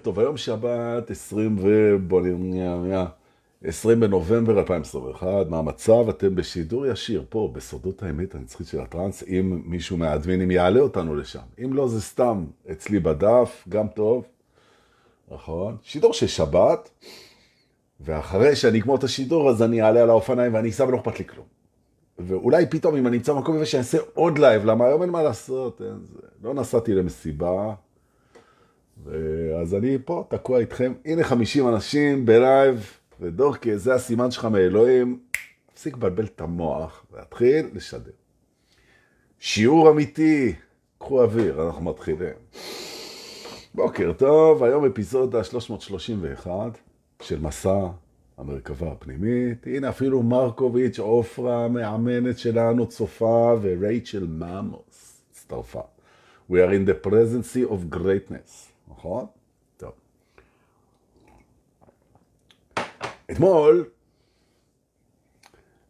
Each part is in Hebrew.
טוב, היום שבת 20 ו... בוא נראה, 20 בנובמבר 2021, מה המצב? אתם בשידור ישיר פה, בסודות האמת הנצחית של הטרנס, אם מישהו מהאדמינים יעלה אותנו לשם. אם לא, זה סתם אצלי בדף, גם טוב, נכון? שידור של שבת, ואחרי שאני אגמור את השידור, אז אני אעלה על האופניים ואני אסע ולא אכפת לי כלום. ואולי פתאום אם אני אמצא מקום שאני אעשה עוד live, למה היום אין מה לעשות, אין זה. לא נסעתי למסיבה, אז אני פה תקוע איתכם. הנה 50 אנשים בלייב, ודורקי, זה הסימן שלך מאלוהים. תפסיק לבלבל את המוח להתחיל לשדר. שיעור אמיתי, קחו אוויר, אנחנו מתחילים. בוקר טוב, היום אפיזודה 331 של מסע המרכבה הפנימית. הנה אפילו מרקוביץ', עופרה, מאמנת שלנו, צופה, ורייצ'ל ממוס הצטרפה. We are in the presence of greatness. נכון? טוב. אתמול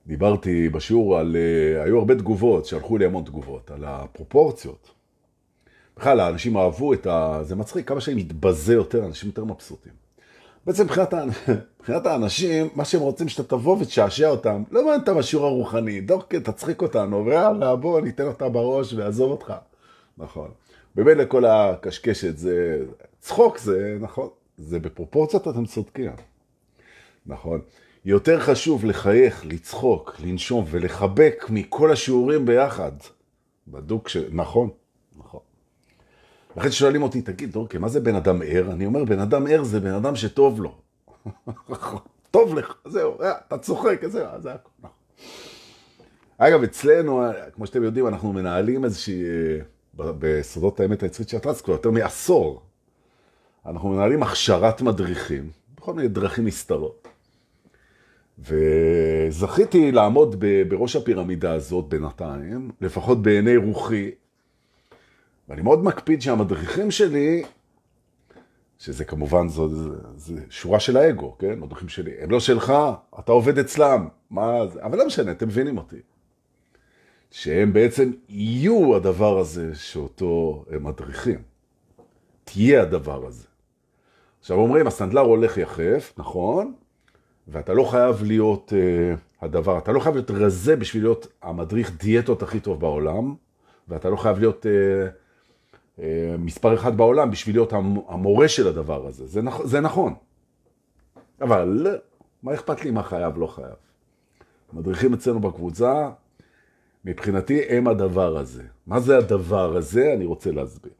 דיברתי בשיעור על, uh, היו הרבה תגובות, שלחו לי המון תגובות, על הפרופורציות. בכלל, האנשים אהבו את ה... זה מצחיק, כמה שאני מתבזה יותר, אנשים יותר מבסוטים. בעצם מבחינת, מבחינת האנשים, מה שהם רוצים שאתה תבוא ותשעשע אותם, לא מעניין אותם השיעור הרוחני, דורקה, תצחיק אותנו, ויאללה, בוא ניתן אותה בראש ועזוב אותך. נכון. באמת לכל הקשקשת, זה צחוק, זה נכון, זה בפרופורציות אתם צודקים. נכון. יותר חשוב לחייך, לצחוק, לנשום ולחבק מכל השיעורים ביחד. בדוק ש... נכון, נכון. לכן שואלים אותי, תגיד, דורקי, מה זה בן אדם ער? אני אומר, בן אדם ער זה בן אדם שטוב לו. טוב לך, זהו, אה, אתה צוחק, זהו, זה הכל. נכון. אגב, אצלנו, כמו שאתם יודעים, אנחנו מנהלים איזושהי... בסודות האמת היצרית של הטרנס כבר יותר מעשור. אנחנו מנהלים הכשרת מדריכים, בכל מיני דרכים נסתרות. וזכיתי לעמוד בראש הפירמידה הזאת בינתיים, לפחות בעיני רוחי, ואני מאוד מקפיד שהמדריכים שלי, שזה כמובן זו, זו, זו שורה של האגו, כן? מדריכים שלי, הם לא שלך, אתה עובד אצלם, מה זה? אבל לא משנה, אתם מבינים אותי. שהם בעצם יהיו הדבר הזה שאותו הם מדריכים. תהיה הדבר הזה. עכשיו אומרים, הסנדלר הולך יחף, נכון, ואתה לא חייב להיות uh, הדבר, אתה לא חייב להיות רזה בשביל להיות המדריך דיאטות הכי טוב בעולם, ואתה לא חייב להיות uh, uh, מספר אחד בעולם בשביל להיות המורה של הדבר הזה. זה, נכ זה נכון. אבל מה אכפת לי מה חייב, לא חייב. מדריכים אצלנו בקבוצה, מבחינתי הם הדבר הזה. מה זה הדבר הזה? אני רוצה להסביר.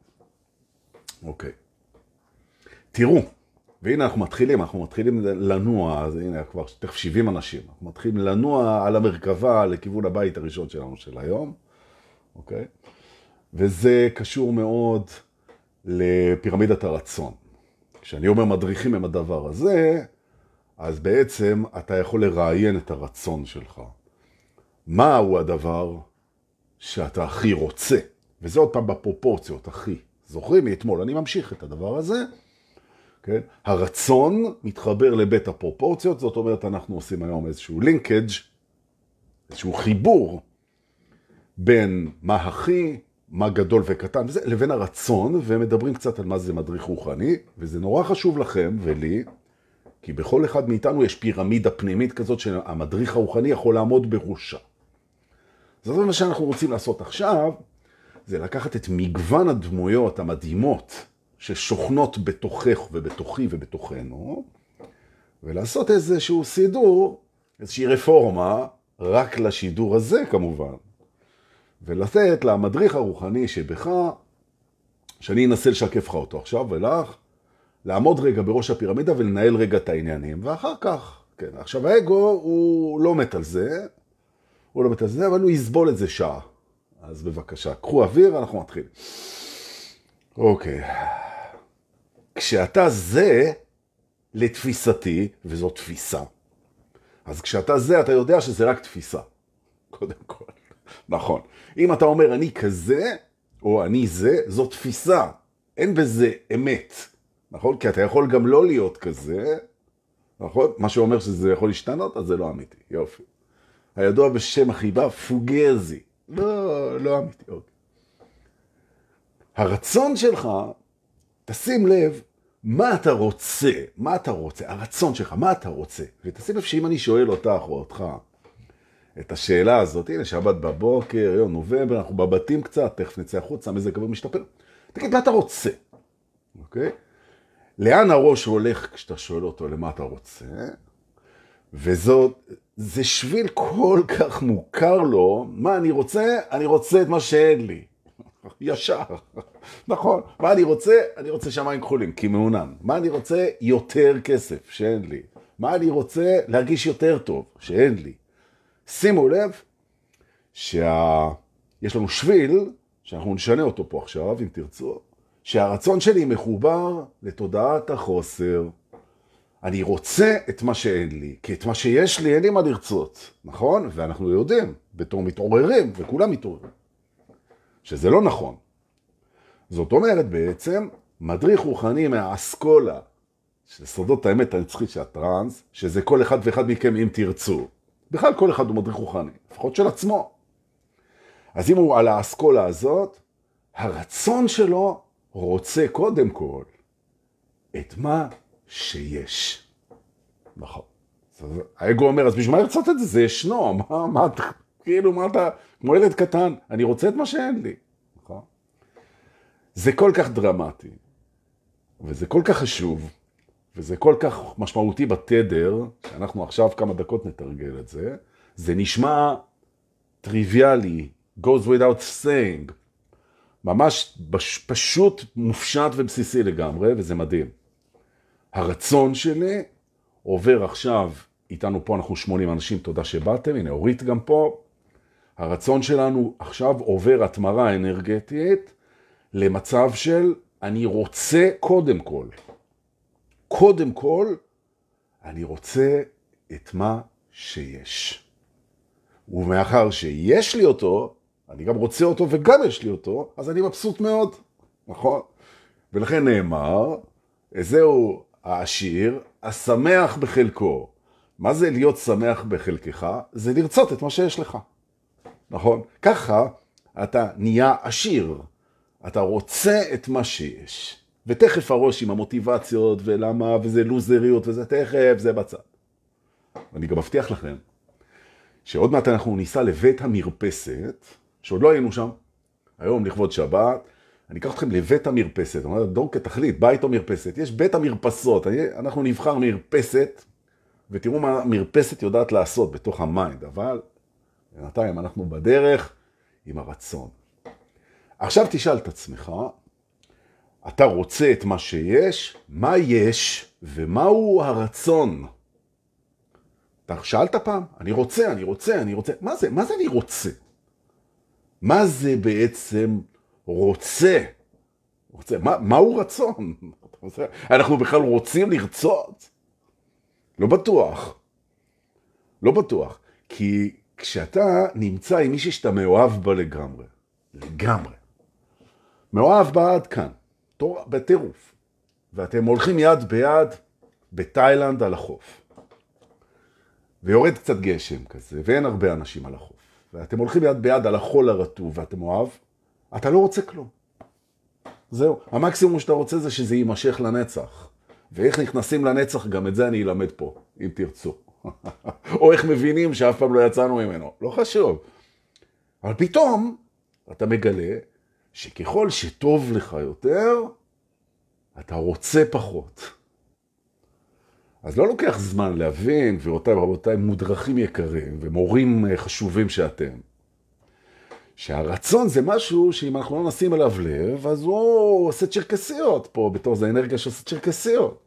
אוקיי. תראו, והנה אנחנו מתחילים, אנחנו מתחילים לנוע, אז הנה כבר תכף 70 אנשים, אנחנו מתחילים לנוע על המרכבה לכיוון הבית הראשון שלנו של היום, אוקיי? וזה קשור מאוד לפירמידת הרצון. כשאני אומר מדריכים הם הדבר הזה, אז בעצם אתה יכול לראיין את הרצון שלך. מהו הדבר שאתה הכי רוצה? וזה עוד פעם בפרופורציות, הכי. זוכרים מאתמול, אני ממשיך את הדבר הזה. כן? הרצון מתחבר לבית הפרופורציות, זאת אומרת אנחנו עושים היום איזשהו לינקג', איזשהו חיבור בין מה הכי, מה גדול וקטן, וזה, לבין הרצון, ומדברים קצת על מה זה מדריך רוחני, וזה נורא חשוב לכם ולי, כי בכל אחד מאיתנו יש פירמידה פנימית כזאת שהמדריך הרוחני יכול לעמוד בראשה. זאת אומרת, מה שאנחנו רוצים לעשות עכשיו, זה לקחת את מגוון הדמויות המדהימות ששוכנות בתוכך ובתוכי ובתוכנו, ולעשות איזשהו סידור, איזושהי רפורמה, רק לשידור הזה כמובן, ולתת למדריך הרוחני שבך, שאני אנסה לשקף לך אותו עכשיו ולך, לעמוד רגע בראש הפירמידה ולנהל רגע את העניינים, ואחר כך, כן, עכשיו האגו הוא לא מת על זה, הוא לא מת על זה, אבל הוא יסבול את זה שעה. אז בבקשה, קחו אוויר, אנחנו מתחילים. אוקיי. כשאתה זה, לתפיסתי, וזו תפיסה. אז כשאתה זה, אתה יודע שזה רק תפיסה. קודם כל. נכון. אם אתה אומר אני כזה, או אני זה, זו תפיסה. אין בזה אמת. נכון? כי אתה יכול גם לא להיות כזה, נכון? מה שאומר שזה יכול להשתנות, אז זה לא אמיתי. יופי. הידוע בשם החיבה פוגזי. לא, לא אמיתי. אוקיי. הרצון שלך, תשים לב, מה אתה רוצה? מה אתה רוצה? הרצון שלך, מה אתה רוצה? ותשים לב שאם אני שואל אותך או אותך את השאלה הזאת, הנה שבת בבוקר, יום נובמבר, אנחנו בבתים קצת, תכף נצא החוצה, מזג אוויר משתפר. תגיד, מה אתה רוצה? אוקיי? לאן הראש הולך כשאתה שואל אותו למה אתה רוצה? וזאת, זה שביל כל כך מוכר לו, מה אני רוצה? אני רוצה את מה שאין לי. ישר, נכון. מה אני רוצה? אני רוצה שמיים כחולים, כי מעונן. מה אני רוצה? יותר כסף, שאין לי. מה אני רוצה? להרגיש יותר טוב, שאין לי. שימו לב שיש שה... לנו שביל, שאנחנו נשנה אותו פה עכשיו, אם תרצו, שהרצון שלי מחובר לתודעת החוסר. אני רוצה את מה שאין לי, כי את מה שיש לי אין לי מה לרצות, נכון? ואנחנו יודעים, בתור מתעוררים, וכולם מתעוררים, שזה לא נכון. זאת אומרת בעצם, מדריך רוחני מהאסכולה של סודות האמת הנצחית של הטראנס, שזה כל אחד ואחד מכם אם תרצו. בכלל כל אחד הוא מדריך רוחני, לפחות של עצמו. אז אם הוא על האסכולה הזאת, הרצון שלו רוצה קודם כל את מה שיש. נכון. האגו אומר, אז בשביל מה לרצות את זה? זה ישנו, מה, מה, כאילו, מה אתה, כמו ילד קטן, אני רוצה את מה שאין לי. נכון? זה כל כך דרמטי, וזה כל כך חשוב, וזה כל כך משמעותי בתדר, שאנחנו עכשיו כמה דקות נתרגל את זה, זה נשמע טריוויאלי, goes without saying, ממש פשוט מופשט ובסיסי לגמרי, וזה מדהים. הרצון שלי עובר עכשיו, איתנו פה אנחנו 80 אנשים, תודה שבאתם, הנה אורית גם פה. הרצון שלנו עכשיו עובר התמרה אנרגטית למצב של אני רוצה קודם כל. קודם כל, אני רוצה את מה שיש. ומאחר שיש לי אותו, אני גם רוצה אותו וגם יש לי אותו, אז אני מבסוט מאוד, נכון? ולכן נאמר, זהו העשיר, השמח בחלקו. מה זה להיות שמח בחלקך? זה לרצות את מה שיש לך, נכון? ככה אתה נהיה עשיר, אתה רוצה את מה שיש. ותכף הראש עם המוטיבציות ולמה, וזה לוזריות וזה תכף, זה בצד. ואני גם מבטיח לכם, שעוד מעט אנחנו ניסע לבית המרפסת, שעוד לא היינו שם, היום לכבוד שבת, אני אקח אתכם לבית המרפסת, אני אומר, דור כתכלית, בית או מרפסת, יש בית המרפסות, אנחנו נבחר מרפסת, ותראו מה המרפסת יודעת לעשות בתוך ה mind, אבל בינתיים אנחנו בדרך עם הרצון. עכשיו תשאל את עצמך, אתה רוצה את מה שיש, מה יש ומהו הרצון? אתה שאלת פעם? אני רוצה, אני רוצה, אני רוצה. מה זה? מה זה אני רוצה? מה זה בעצם רוצה? רוצה. מה, מהו רצון? אנחנו בכלל רוצים לרצות? לא בטוח. לא בטוח. כי כשאתה נמצא עם מישהי שאתה מאוהב בה לגמרי, לגמרי, מאוהב בה עד כאן, בטירוף, ואתם הולכים יד ביד בתאילנד על החוף, ויורד קצת גשם כזה, ואין הרבה אנשים על החוף, ואתם הולכים יד ביד על החול הרטוב, ואתם אוהב, אתה לא רוצה כלום. זהו. המקסימום שאתה רוצה זה שזה יימשך לנצח. ואיך נכנסים לנצח, גם את זה אני אלמד פה, אם תרצו. או איך מבינים שאף פעם לא יצאנו ממנו. לא חשוב. אבל פתאום אתה מגלה שככל שטוב לך יותר, אתה רוצה פחות. אז לא לוקח זמן להבין, גבירותיי ורבותיי, מודרכים יקרים ומורים חשובים שאתם, שהרצון זה משהו שאם אנחנו לא נשים עליו לב, אז הוא עושה צ'רקסיות פה, בתור זה אנרגיה שעושה צ'רקסיות.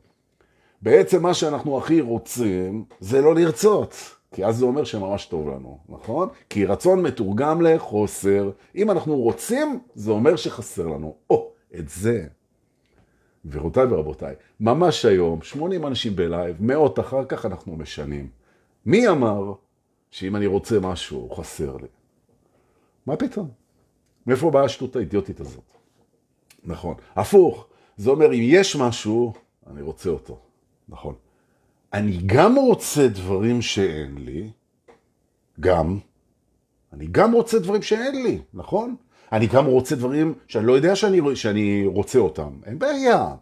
בעצם מה שאנחנו הכי רוצים זה לא לרצות, כי אז זה אומר שממש טוב לנו, נכון? כי רצון מתורגם לחוסר. אם אנחנו רוצים, זה אומר שחסר לנו. או, את זה. גבירותיי ורבותיי, ממש היום, 80 אנשים בלייב, מאות אחר כך אנחנו משנים. מי אמר שאם אני רוצה משהו, חסר לי? מה פתאום? מאיפה באה השטות האידיוטית הזאת? נכון. הפוך, זה אומר, אם יש משהו, אני רוצה אותו. נכון. אני גם רוצה דברים שאין לי, גם. אני גם רוצה דברים שאין לי, נכון? אני גם רוצה דברים שאני לא יודע שאני, שאני רוצה אותם. אין בעיה.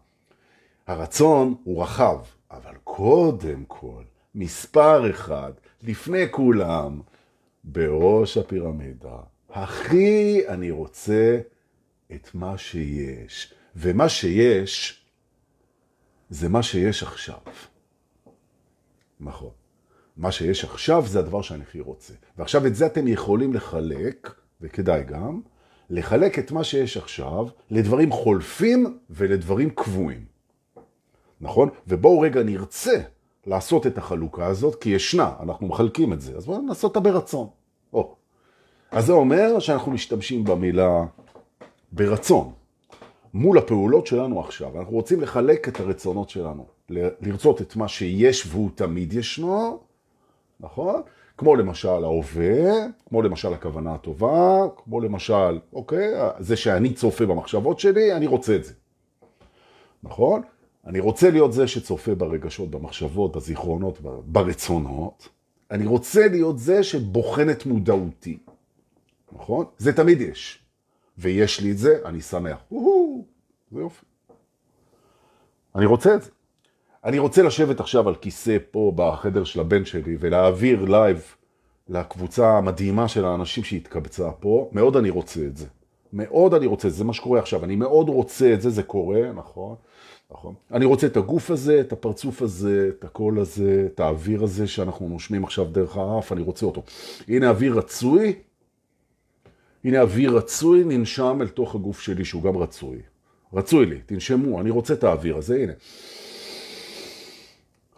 הרצון הוא רחב, אבל קודם כל, מספר אחד, לפני כולם, בראש הפירמידה, הכי אני רוצה את מה שיש. ומה שיש, זה מה שיש עכשיו. נכון. מה שיש עכשיו זה הדבר שאני הכי רוצה. ועכשיו את זה אתם יכולים לחלק, וכדאי גם, לחלק את מה שיש עכשיו לדברים חולפים ולדברים קבועים. נכון? ובואו רגע נרצה לעשות את החלוקה הזאת, כי ישנה, אנחנו מחלקים את זה. אז בואו נעשות אותה ברצון. או. אז זה אומר שאנחנו משתמשים במילה ברצון. מול הפעולות שלנו עכשיו. אנחנו רוצים לחלק את הרצונות שלנו, לרצות את מה שיש והוא תמיד ישנו, נכון? כמו למשל ההווה, כמו למשל הכוונה הטובה, כמו למשל, אוקיי, זה שאני צופה במחשבות שלי, אני רוצה את זה. נכון? אני רוצה להיות זה שצופה ברגשות, במחשבות, בזיכרונות, ברצונות. אני רוצה להיות זה שבוחן את מודעותי. נכון? זה תמיד יש. ויש לי את זה, אני שמח. זה יופי. אני רוצה את זה. אני רוצה לשבת עכשיו על כיסא פה בחדר של הבן שלי ולהעביר live לקבוצה המדהימה של האנשים שהתקבצה פה. מאוד אני רוצה את זה. מאוד אני רוצה, זה מה שקורה עכשיו. אני מאוד רוצה את זה, זה קורה, נכון? נכון. אני רוצה את הגוף הזה, את הפרצוף הזה, את הקול הזה, את האוויר הזה שאנחנו נושמים עכשיו דרך האף, אני רוצה אותו. הנה אוויר רצוי, הנה אוויר רצוי ננשם אל תוך הגוף שלי שהוא גם רצוי. רצוי לי, תנשמו, אני רוצה את האוויר הזה, הנה.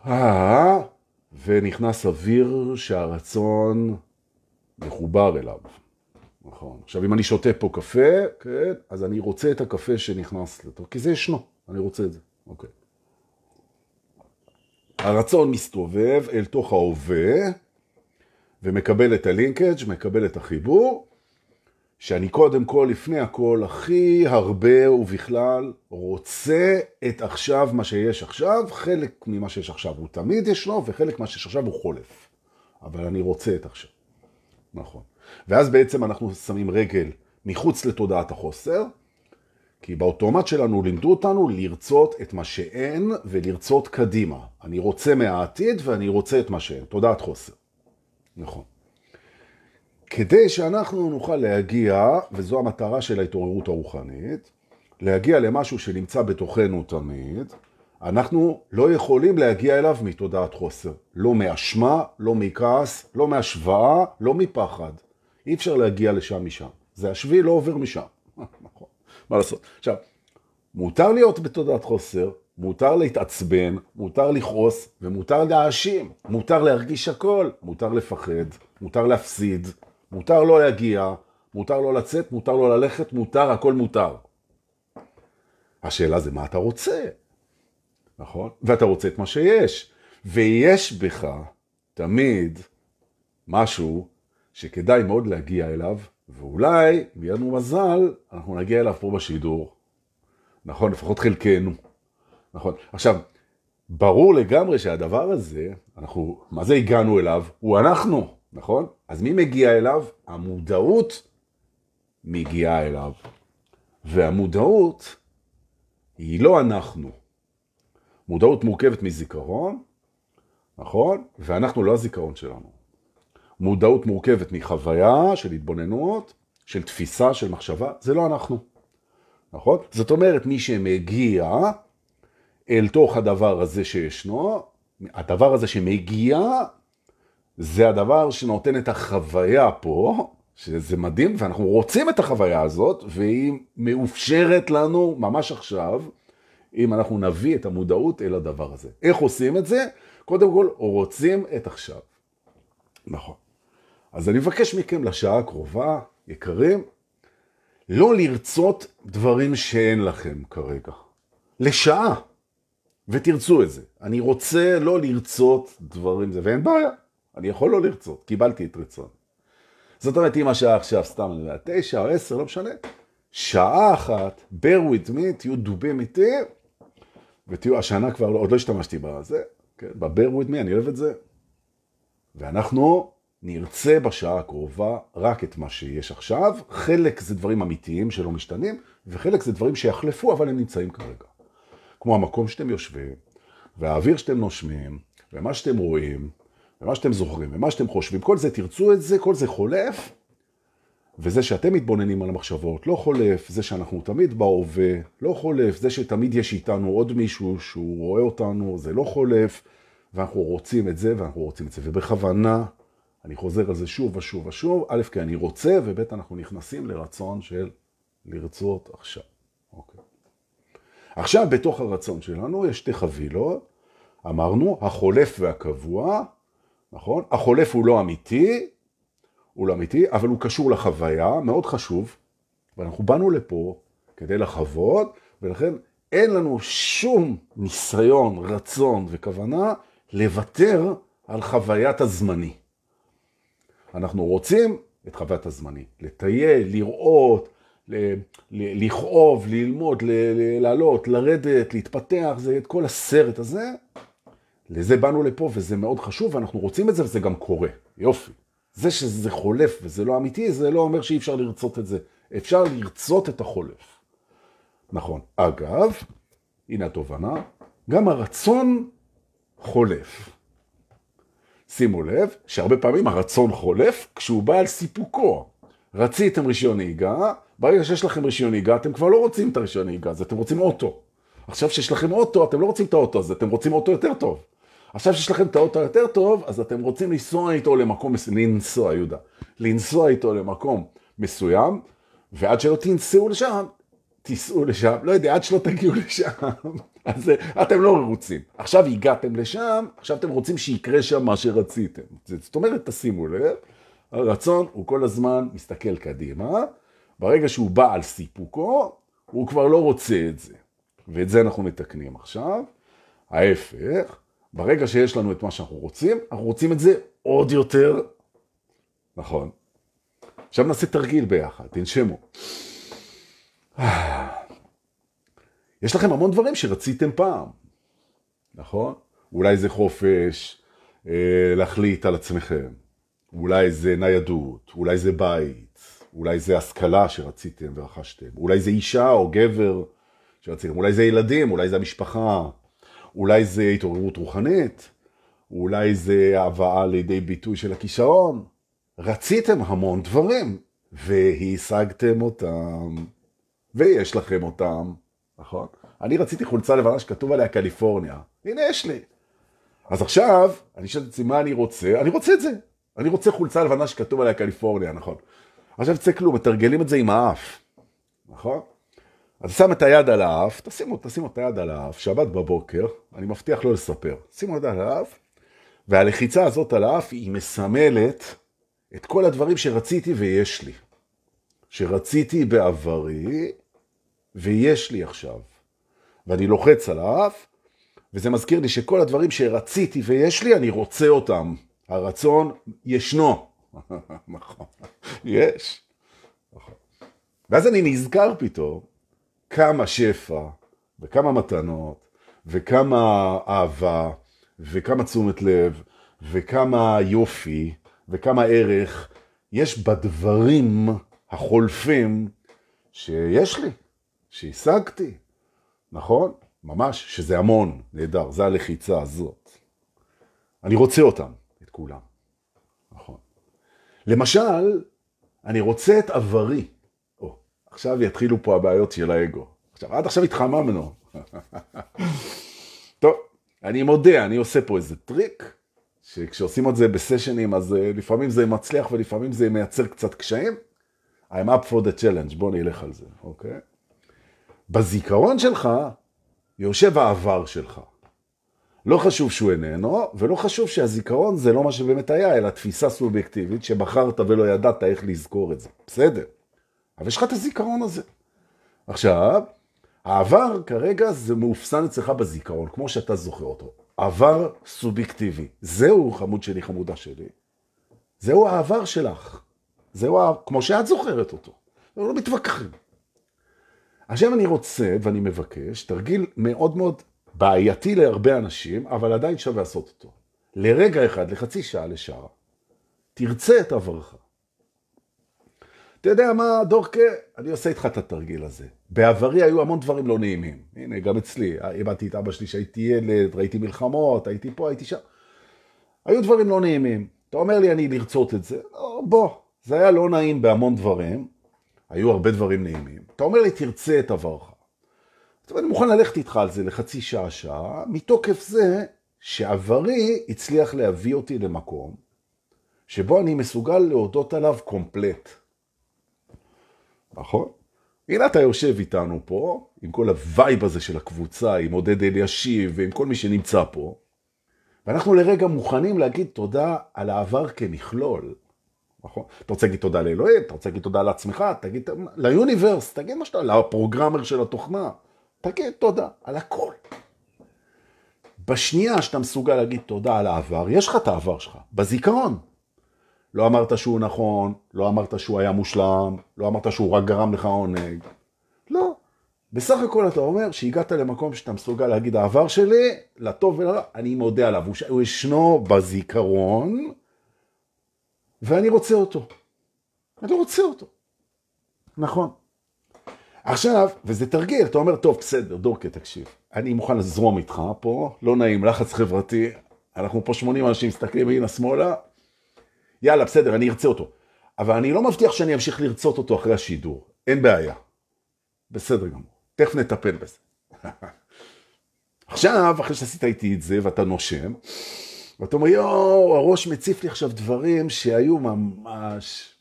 אה, ונכנס אוויר שהרצון מחובר אליו. נכון. עכשיו, אם אני שותה פה קפה, כן, אז אני רוצה את הקפה שנכנס לתוך, כי זה ישנו, אני רוצה את זה, אוקיי. הרצון מסתובב אל תוך ההווה, ומקבל את הלינקג', מקבל את החיבור, שאני קודם כל, לפני הכל, הכי הרבה ובכלל רוצה את עכשיו, מה שיש עכשיו, חלק ממה שיש עכשיו הוא תמיד ישנו, וחלק מה שיש עכשיו הוא חולף. אבל אני רוצה את עכשיו. נכון. ואז בעצם אנחנו שמים רגל מחוץ לתודעת החוסר, כי באוטומט שלנו לימדו אותנו לרצות את מה שאין ולרצות קדימה. אני רוצה מהעתיד ואני רוצה את מה שאין, תודעת חוסר. נכון. כדי שאנחנו נוכל להגיע, וזו המטרה של ההתעוררות הרוחנית, להגיע למשהו שנמצא בתוכנו תמיד, אנחנו לא יכולים להגיע אליו מתודעת חוסר. לא מאשמה, לא מכעס, לא מהשוואה, לא מפחד. אי אפשר להגיע לשם משם. זה השביל לא עובר משם. נכון, מה לעשות? עכשיו, מותר להיות בתודעת חוסר, מותר להתעצבן, מותר לכעוס ומותר להאשים. מותר להרגיש הכל, מותר לפחד, מותר להפסיד, מותר לא להגיע, מותר לא לצאת, מותר לא ללכת, מותר, הכל מותר. השאלה זה מה אתה רוצה, נכון? ואתה רוצה את מה שיש. ויש בך תמיד משהו שכדאי מאוד להגיע אליו, ואולי, אם יהיה לנו מזל, אנחנו נגיע אליו פה בשידור. נכון? לפחות חלקנו. נכון. עכשיו, ברור לגמרי שהדבר הזה, אנחנו, מה זה הגענו אליו? הוא אנחנו. נכון? אז מי מגיע אליו? המודעות מגיעה אליו. והמודעות היא לא אנחנו. מודעות מורכבת מזיכרון, נכון? ואנחנו לא הזיכרון שלנו. מודעות מורכבת מחוויה של התבוננות, של תפיסה, של מחשבה, זה לא אנחנו. נכון? זאת אומרת, מי שמגיע אל תוך הדבר הזה שישנו, הדבר הזה שמגיע זה הדבר שנותן את החוויה פה, שזה מדהים, ואנחנו רוצים את החוויה הזאת, והיא מאופשרת לנו ממש עכשיו, אם אנחנו נביא את המודעות אל הדבר הזה. איך עושים את זה? קודם כל, רוצים את עכשיו. נכון. אז אני מבקש מכם לשעה הקרובה, יקרים, לא לרצות דברים שאין לכם כרגע. לשעה. ותרצו את זה. אני רוצה לא לרצות דברים זה, ואין בעיה. אני יכול לא לרצות, קיבלתי את רצון. זאת אומרת, אם השעה עכשיו, סתם, אני יודע, תשע או עשר, לא משנה, שעה אחת, bear with me, תהיו דובים איתי, ותהיו, השנה כבר, לא, עוד לא השתמשתי בזה, כן, ב-bear with me, אני אוהב את זה. ואנחנו נרצה בשעה הקרובה רק את מה שיש עכשיו, חלק זה דברים אמיתיים שלא משתנים, וחלק זה דברים שיחלפו, אבל הם נמצאים כרגע. כמו המקום שאתם יושבים, והאוויר שאתם נושמים, ומה שאתם רואים, ומה שאתם זוכרים, ומה שאתם חושבים, כל זה תרצו את זה, כל זה חולף, וזה שאתם מתבוננים על המחשבות לא חולף, זה שאנחנו תמיד בהווה לא חולף, זה שתמיד יש איתנו עוד מישהו שהוא רואה אותנו, זה לא חולף, ואנחנו רוצים את זה ואנחנו רוצים את זה. ובכוונה, אני חוזר על זה שוב ושוב ושוב, א', כי אני רוצה, וב', אנחנו נכנסים לרצון של לרצות עכשיו. אוקיי. עכשיו, בתוך הרצון שלנו יש שתי חבילות, אמרנו, החולף והקבוע, נכון? החולף הוא לא אמיתי, הוא לא אמיתי, אבל הוא קשור לחוויה, מאוד חשוב, ואנחנו באנו לפה כדי לחוות, ולכן אין לנו שום ניסיון, רצון וכוונה לוותר על חוויית הזמני. אנחנו רוצים את חוויית הזמני, לטייל, לראות, לכאוב, ללמוד, לעלות, לרדת, להתפתח, זה את כל הסרט הזה. לזה באנו לפה וזה מאוד חשוב ואנחנו רוצים את זה וזה גם קורה. יופי. זה שזה חולף וזה לא אמיתי, זה לא אומר שאי אפשר לרצות את זה. אפשר לרצות את החולף. נכון. אגב, הנה התובנה, גם הרצון חולף. שימו לב שהרבה פעמים הרצון חולף כשהוא בא על סיפוקו. רציתם רישיון נהיגה, ברגע שיש לכם רישיון נהיגה, אתם כבר לא רוצים את הרישיון נהיגה הזה, אתם רוצים אוטו. עכשיו שיש לכם אוטו, אתם לא רוצים את האוטו הזה, אתם רוצים אוטו יותר טוב. עכשיו שיש לכם את האוטו יותר טוב, אז אתם רוצים לנסוע איתו למקום מסוים, לנסוע, יהודה, לנסוע איתו למקום מסוים, ועד שלא תנסעו לשם, תיסעו לשם, לא יודע, עד שלא תגיעו לשם, אז אתם לא מרוצים. עכשיו הגעתם לשם, עכשיו אתם רוצים שיקרה שם מה שרציתם. זאת אומרת, תשימו לב, הרצון הוא כל הזמן מסתכל קדימה, ברגע שהוא בא על סיפוקו, הוא כבר לא רוצה את זה. ואת זה אנחנו מתקנים עכשיו. ההפך, ברגע שיש לנו את מה שאנחנו רוצים, אנחנו רוצים את זה עוד יותר. נכון. עכשיו נעשה תרגיל ביחד, תנשמו. יש לכם המון דברים שרציתם פעם, נכון? אולי זה חופש, אה, להחליט על עצמכם, אולי זה ניידות, אולי זה בית, אולי זה השכלה שרציתם ורכשתם, אולי זה אישה או גבר שרציתם, אולי זה ילדים, אולי זה המשפחה, אולי זה התעוררות רוחנית, אולי זה הבאה לידי ביטוי של הכישרון. רציתם המון דברים, והשגתם אותם, ויש לכם אותם, נכון? אני רציתי חולצה לבנה שכתוב עליה קליפורניה, הנה יש לי. אז עכשיו, אני שואל את עצמי מה אני רוצה, אני רוצה את זה. אני רוצה חולצה לבנה שכתוב עליה קליפורניה, נכון? עכשיו יצא כלום, מתרגלים את זה עם האף, נכון? אז שם את היד על האף, תשימו, תשימו את היד על האף, שבת בבוקר, אני מבטיח לא לספר, שימו את היד על האף, והלחיצה הזאת על האף היא מסמלת את כל הדברים שרציתי ויש לי. שרציתי בעברי ויש לי עכשיו. ואני לוחץ על האף, וזה מזכיר לי שכל הדברים שרציתי ויש לי, אני רוצה אותם. הרצון ישנו. נכון, יש. נכון. ואז אני נזכר פתאום כמה שפע, וכמה מתנות, וכמה אהבה, וכמה תשומת לב, וכמה יופי, וכמה ערך יש בדברים החולפים שיש לי, שהשגתי, נכון? ממש, שזה המון, נהדר, זה הלחיצה הזאת. אני רוצה אותם, את כולם, נכון. למשל, אני רוצה את עברי. עכשיו יתחילו פה הבעיות של האגו. עכשיו, עד עכשיו התחממנו. טוב, אני מודה, אני עושה פה איזה טריק, שכשעושים את זה בסשנים, אז uh, לפעמים זה מצליח ולפעמים זה מייצר קצת קשיים. I'm up for the challenge, בוא נלך על זה, אוקיי? בזיכרון שלך יושב העבר שלך. לא חשוב שהוא איננו, ולא חשוב שהזיכרון זה לא מה שבאמת היה, אלא תפיסה סובייקטיבית שבחרת ולא ידעת איך לזכור את זה. בסדר. אבל יש לך את הזיכרון הזה. עכשיו, העבר כרגע זה מאופסן אצלך בזיכרון, כמו שאתה זוכר אותו. עבר סובייקטיבי. זהו חמוד שלי, חמודה שלי. זהו העבר שלך. זהו, כמו שאת זוכרת אותו. לא מתווכחים. עכשיו אני רוצה ואני מבקש, תרגיל מאוד מאוד בעייתי להרבה אנשים, אבל עדיין שווה לעשות אותו. לרגע אחד, לחצי שעה, לשעה, תרצה את עברך. אתה יודע מה, דורקה? אני עושה איתך את התרגיל הזה. בעברי היו המון דברים לא נעימים. הנה, גם אצלי. איבדתי את אבא שלי שהייתי ילד, ראיתי מלחמות, הייתי פה, הייתי שם. היו דברים לא נעימים. אתה אומר לי, אני לרצות את זה. לא, בוא, זה היה לא נעים בהמון דברים. היו הרבה דברים נעימים. אתה אומר לי, תרצה את עברך. אז אני מוכן ללכת איתך על זה לחצי שעה, שעה, מתוקף זה שעברי הצליח להביא אותי למקום שבו אני מסוגל להודות עליו קומפלט. נכון? הנה אתה יושב איתנו פה, עם כל ה vibe הזה של הקבוצה, עם עודד אלישיב ועם כל מי שנמצא פה, ואנחנו לרגע מוכנים להגיד תודה על העבר כמכלול. נכון? אתה רוצה להגיד תודה לאלוהים, אתה רוצה להגיד תודה לעצמך, תגיד ליוניברס, תגיד מה שאתה, לפרוגרמר של התוכנה, תגיד תודה על הכל. בשנייה שאתה מסוגל להגיד תודה על העבר, יש לך את העבר שלך, בזיכרון. לא אמרת שהוא נכון, לא אמרת שהוא היה מושלם, לא אמרת שהוא רק גרם לך עונג. לא. בסך הכל אתה אומר שהגעת למקום שאתה מסוגל להגיד העבר שלי, לטוב ולרע, אני מודה עליו. הוא ישנו בזיכרון, ואני רוצה אותו. אני רוצה אותו. נכון. עכשיו, וזה תרגיל, אתה אומר, טוב, בסדר, דורקה, תקשיב. אני מוכן לזרום איתך פה, לא נעים, לחץ חברתי, אנחנו פה 80 אנשים מסתכלים הנה שמאלה, יאללה, בסדר, אני ארצה אותו. אבל אני לא מבטיח שאני אמשיך לרצות אותו אחרי השידור, אין בעיה. בסדר גמור, תכף נטפל בזה. עכשיו, אחרי שעשית איתי את זה ואתה נושם, ואתה אומר, יואו, הראש מציף לי עכשיו דברים שהיו ממש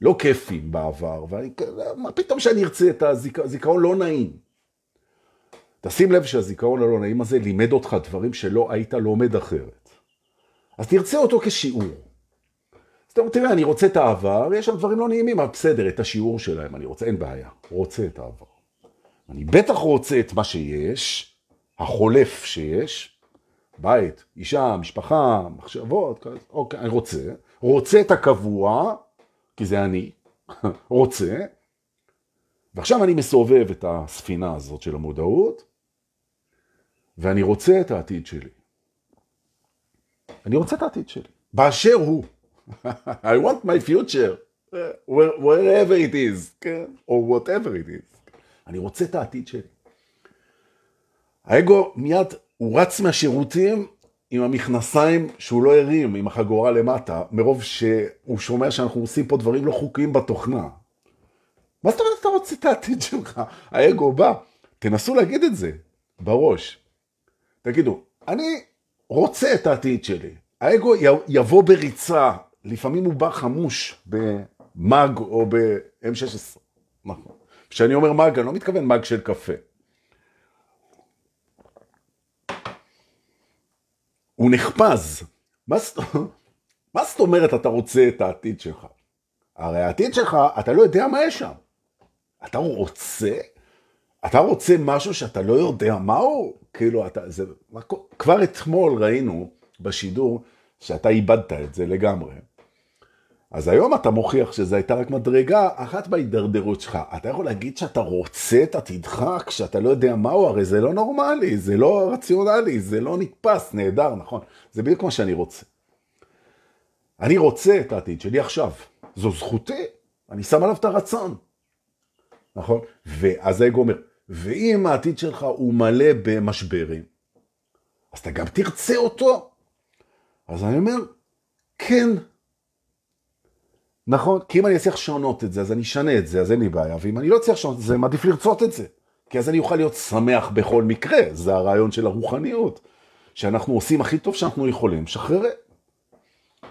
לא כיפים בעבר, ואני, מה פתאום שאני ארצה את הזיכרון לא נעים. תשים לב שהזיכרון הלא נעים הזה לימד אותך דברים שלא היית לומד אחרת. אז תרצה אותו כשיעור. אז אתה אומר, תראה, אני רוצה את העבר, יש שם דברים לא נעימים, אבל בסדר, את השיעור שלהם אני רוצה, אין בעיה, רוצה את העבר. אני בטח רוצה את מה שיש, החולף שיש, בית, אישה, משפחה, מחשבות, אוקיי, אני רוצה, רוצה את הקבוע, כי זה אני, רוצה, ועכשיו אני מסובב את הספינה הזאת של המודעות, ואני רוצה את העתיד שלי. אני רוצה את העתיד שלי, באשר הוא. I want my future, wherever it is, כן? או whatever it is. אני רוצה את העתיד שלי. האגו מיד, הוא רץ מהשירותים עם המכנסיים שהוא לא הרים, עם החגורה למטה, מרוב שהוא שומע שאנחנו עושים פה דברים לא חוקיים בתוכנה. מה זאת אומרת אתה רוצה את העתיד שלך? האגו בא. תנסו להגיד את זה בראש. תגידו, אני רוצה את העתיד שלי. האגו יבוא בריצה, לפעמים הוא בא חמוש במאג או ב-M16. נכון. כשאני אומר מאג, אני לא מתכוון מאג של קפה. הוא נחפז. מה זאת אומרת אתה רוצה את העתיד שלך? הרי העתיד שלך, אתה לא יודע מה יש שם. אתה רוצה? אתה רוצה משהו שאתה לא יודע מהו? כאילו, אתה, זה, כבר אתמול ראינו בשידור שאתה איבדת את זה לגמרי. אז היום אתה מוכיח שזו הייתה רק מדרגה אחת בהידרדרות שלך. אתה יכול להגיד שאתה רוצה את עתידך כשאתה לא יודע מהו, הרי זה לא נורמלי, זה לא רציונלי, זה לא נתפס, נהדר, נכון? זה בדיוק מה שאני רוצה. אני רוצה את העתיד שלי עכשיו. זו זכותי, אני שם עליו את הרצון. נכון? ואז האגו אומר, ואם העתיד שלך הוא מלא במשברים, אז אתה גם תרצה אותו. אז אני אומר, כן. נכון? כי אם אני אצליח לשנות את זה, אז אני אשנה את זה, אז אין לי בעיה. ואם אני לא אצליח לשנות את זה, מעדיף לרצות את זה. כי אז אני אוכל להיות שמח בכל מקרה. זה הרעיון של הרוחניות. שאנחנו עושים הכי טוב שאנחנו יכולים, שחררי.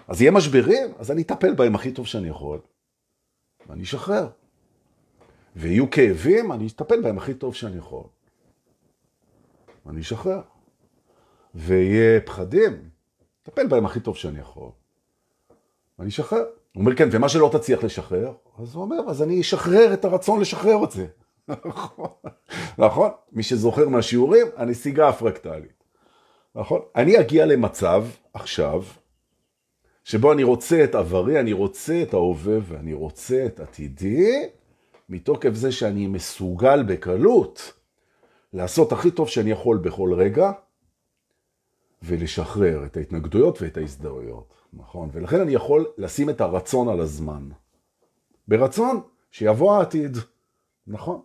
אז יהיה משברים, אז אני אטפל בהם הכי טוב שאני יכול, ואני אשחרר. ויהיו כאבים, אני אטפל בהם הכי טוב שאני יכול. אני אשחרר. ויהיה פחדים, אטפל בהם הכי טוב שאני יכול. ואני אשחרר. הוא אומר, כן, ומה שלא תצליח לשחרר, אז הוא אומר, אז אני אשחרר את הרצון לשחרר את זה. נכון? נכון? מי שזוכר מהשיעורים, הנסיגה הפרקטלית. נכון? אני אגיע למצב עכשיו, שבו אני רוצה את עברי, אני רוצה את ההווה ואני רוצה את עתידי, מתוקף זה שאני מסוגל בקלות לעשות הכי טוב שאני יכול בכל רגע, ולשחרר את ההתנגדויות ואת ההזדהויות, נכון? ולכן אני יכול לשים את הרצון על הזמן. ברצון, שיבוא העתיד. נכון.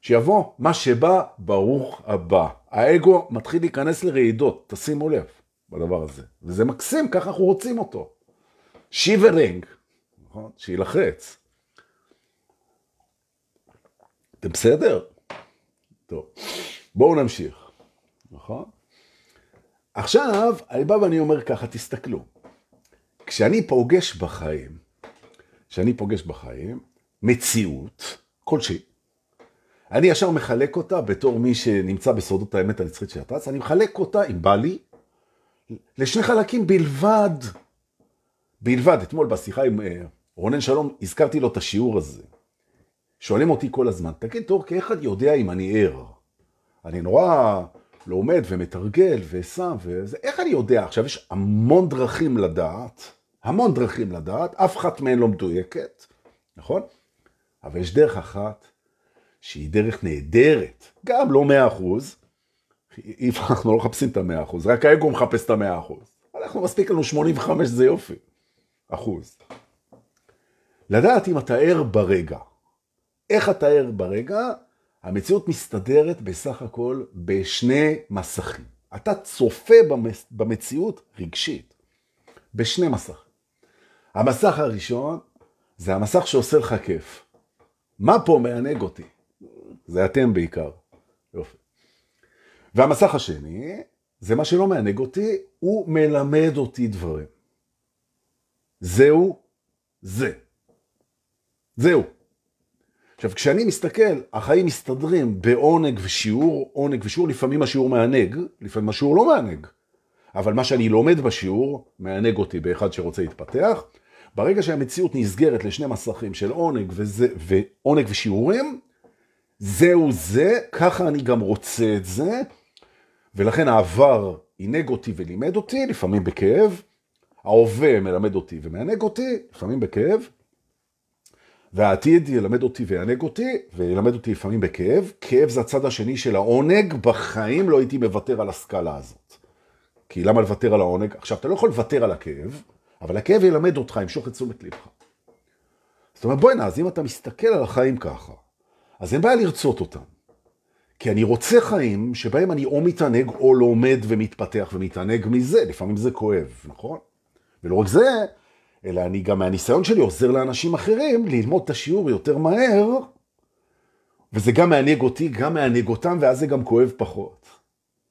שיבוא מה שבא, ברוך הבא. האגו מתחיל להיכנס לרעידות, תשימו לב בדבר הזה. וזה מקסים, ככה אנחנו רוצים אותו. שיברינג, נכון? שילחץ. אתם בסדר? טוב, בואו נמשיך, נכון? עכשיו, אני בא ואני אומר ככה, תסתכלו. כשאני פוגש בחיים, כשאני פוגש בחיים, מציאות כלשהי, אני ישר מחלק אותה בתור מי שנמצא בסודות האמת הנצחית של התרס, אני מחלק אותה, אם בא לי, לשני חלקים בלבד. בלבד, אתמול בשיחה עם אה, רונן שלום, הזכרתי לו את השיעור הזה. שואלים אותי כל הזמן, תגיד, טורקי, איך אני יודע אם אני ער? אני נורא לומד ומתרגל ושם וזה, איך אני יודע? עכשיו, יש המון דרכים לדעת, המון דרכים לדעת, אף אחת מהן לא מדויקת, נכון? אבל יש דרך אחת שהיא דרך נהדרת, גם לא מאה אחוז, אנחנו לא מחפשים את המאה אחוז, רק האגו מחפש את המאה אחוז. אנחנו מספיק לנו 85 זה יופי, אחוז. לדעת אם אתה ער ברגע. איך אתה ער ברגע? המציאות מסתדרת בסך הכל בשני מסכים. אתה צופה במציאות רגשית, בשני מסכים. המסך הראשון זה המסך שעושה לך כיף. מה פה מענג אותי? זה אתם בעיקר. יופי. והמסך השני, זה מה שלא מענג אותי, הוא מלמד אותי דברים. זהו זה. זהו. עכשיו, כשאני מסתכל, החיים מסתדרים בעונג ושיעור, עונג ושיעור, לפעמים השיעור מענג, לפעמים השיעור לא מענג. אבל מה שאני לומד בשיעור, מענג אותי באחד שרוצה להתפתח. ברגע שהמציאות נסגרת לשני מסכים של עונג, וזה, ועונג ושיעורים, זהו זה, ככה אני גם רוצה את זה, ולכן העבר עינג אותי ולימד אותי, לפעמים בכאב, ההווה מלמד אותי ומענג אותי, לפעמים בכאב, והעתיד ילמד אותי ויענג אותי, וילמד אותי לפעמים בכאב. כאב זה הצד השני של העונג, בחיים לא הייתי מוותר על הסקאלה הזאת. כי למה לוותר על העונג? עכשיו, אתה לא יכול לוותר על הכאב, אבל הכאב ילמד אותך, ימשוך את תשומת לבך. זאת אומרת, בואי נע, אז אם אתה מסתכל על החיים ככה, אז אין בעיה לרצות אותם. כי אני רוצה חיים שבהם אני או מתענג או לומד ומתפתח ומתענג מזה, לפעמים זה כואב, נכון? ולא רק זה, אלא אני גם מהניסיון שלי עוזר לאנשים אחרים ללמוד את השיעור יותר מהר, וזה גם מענג אותי, גם מענג אותם, ואז זה גם כואב פחות.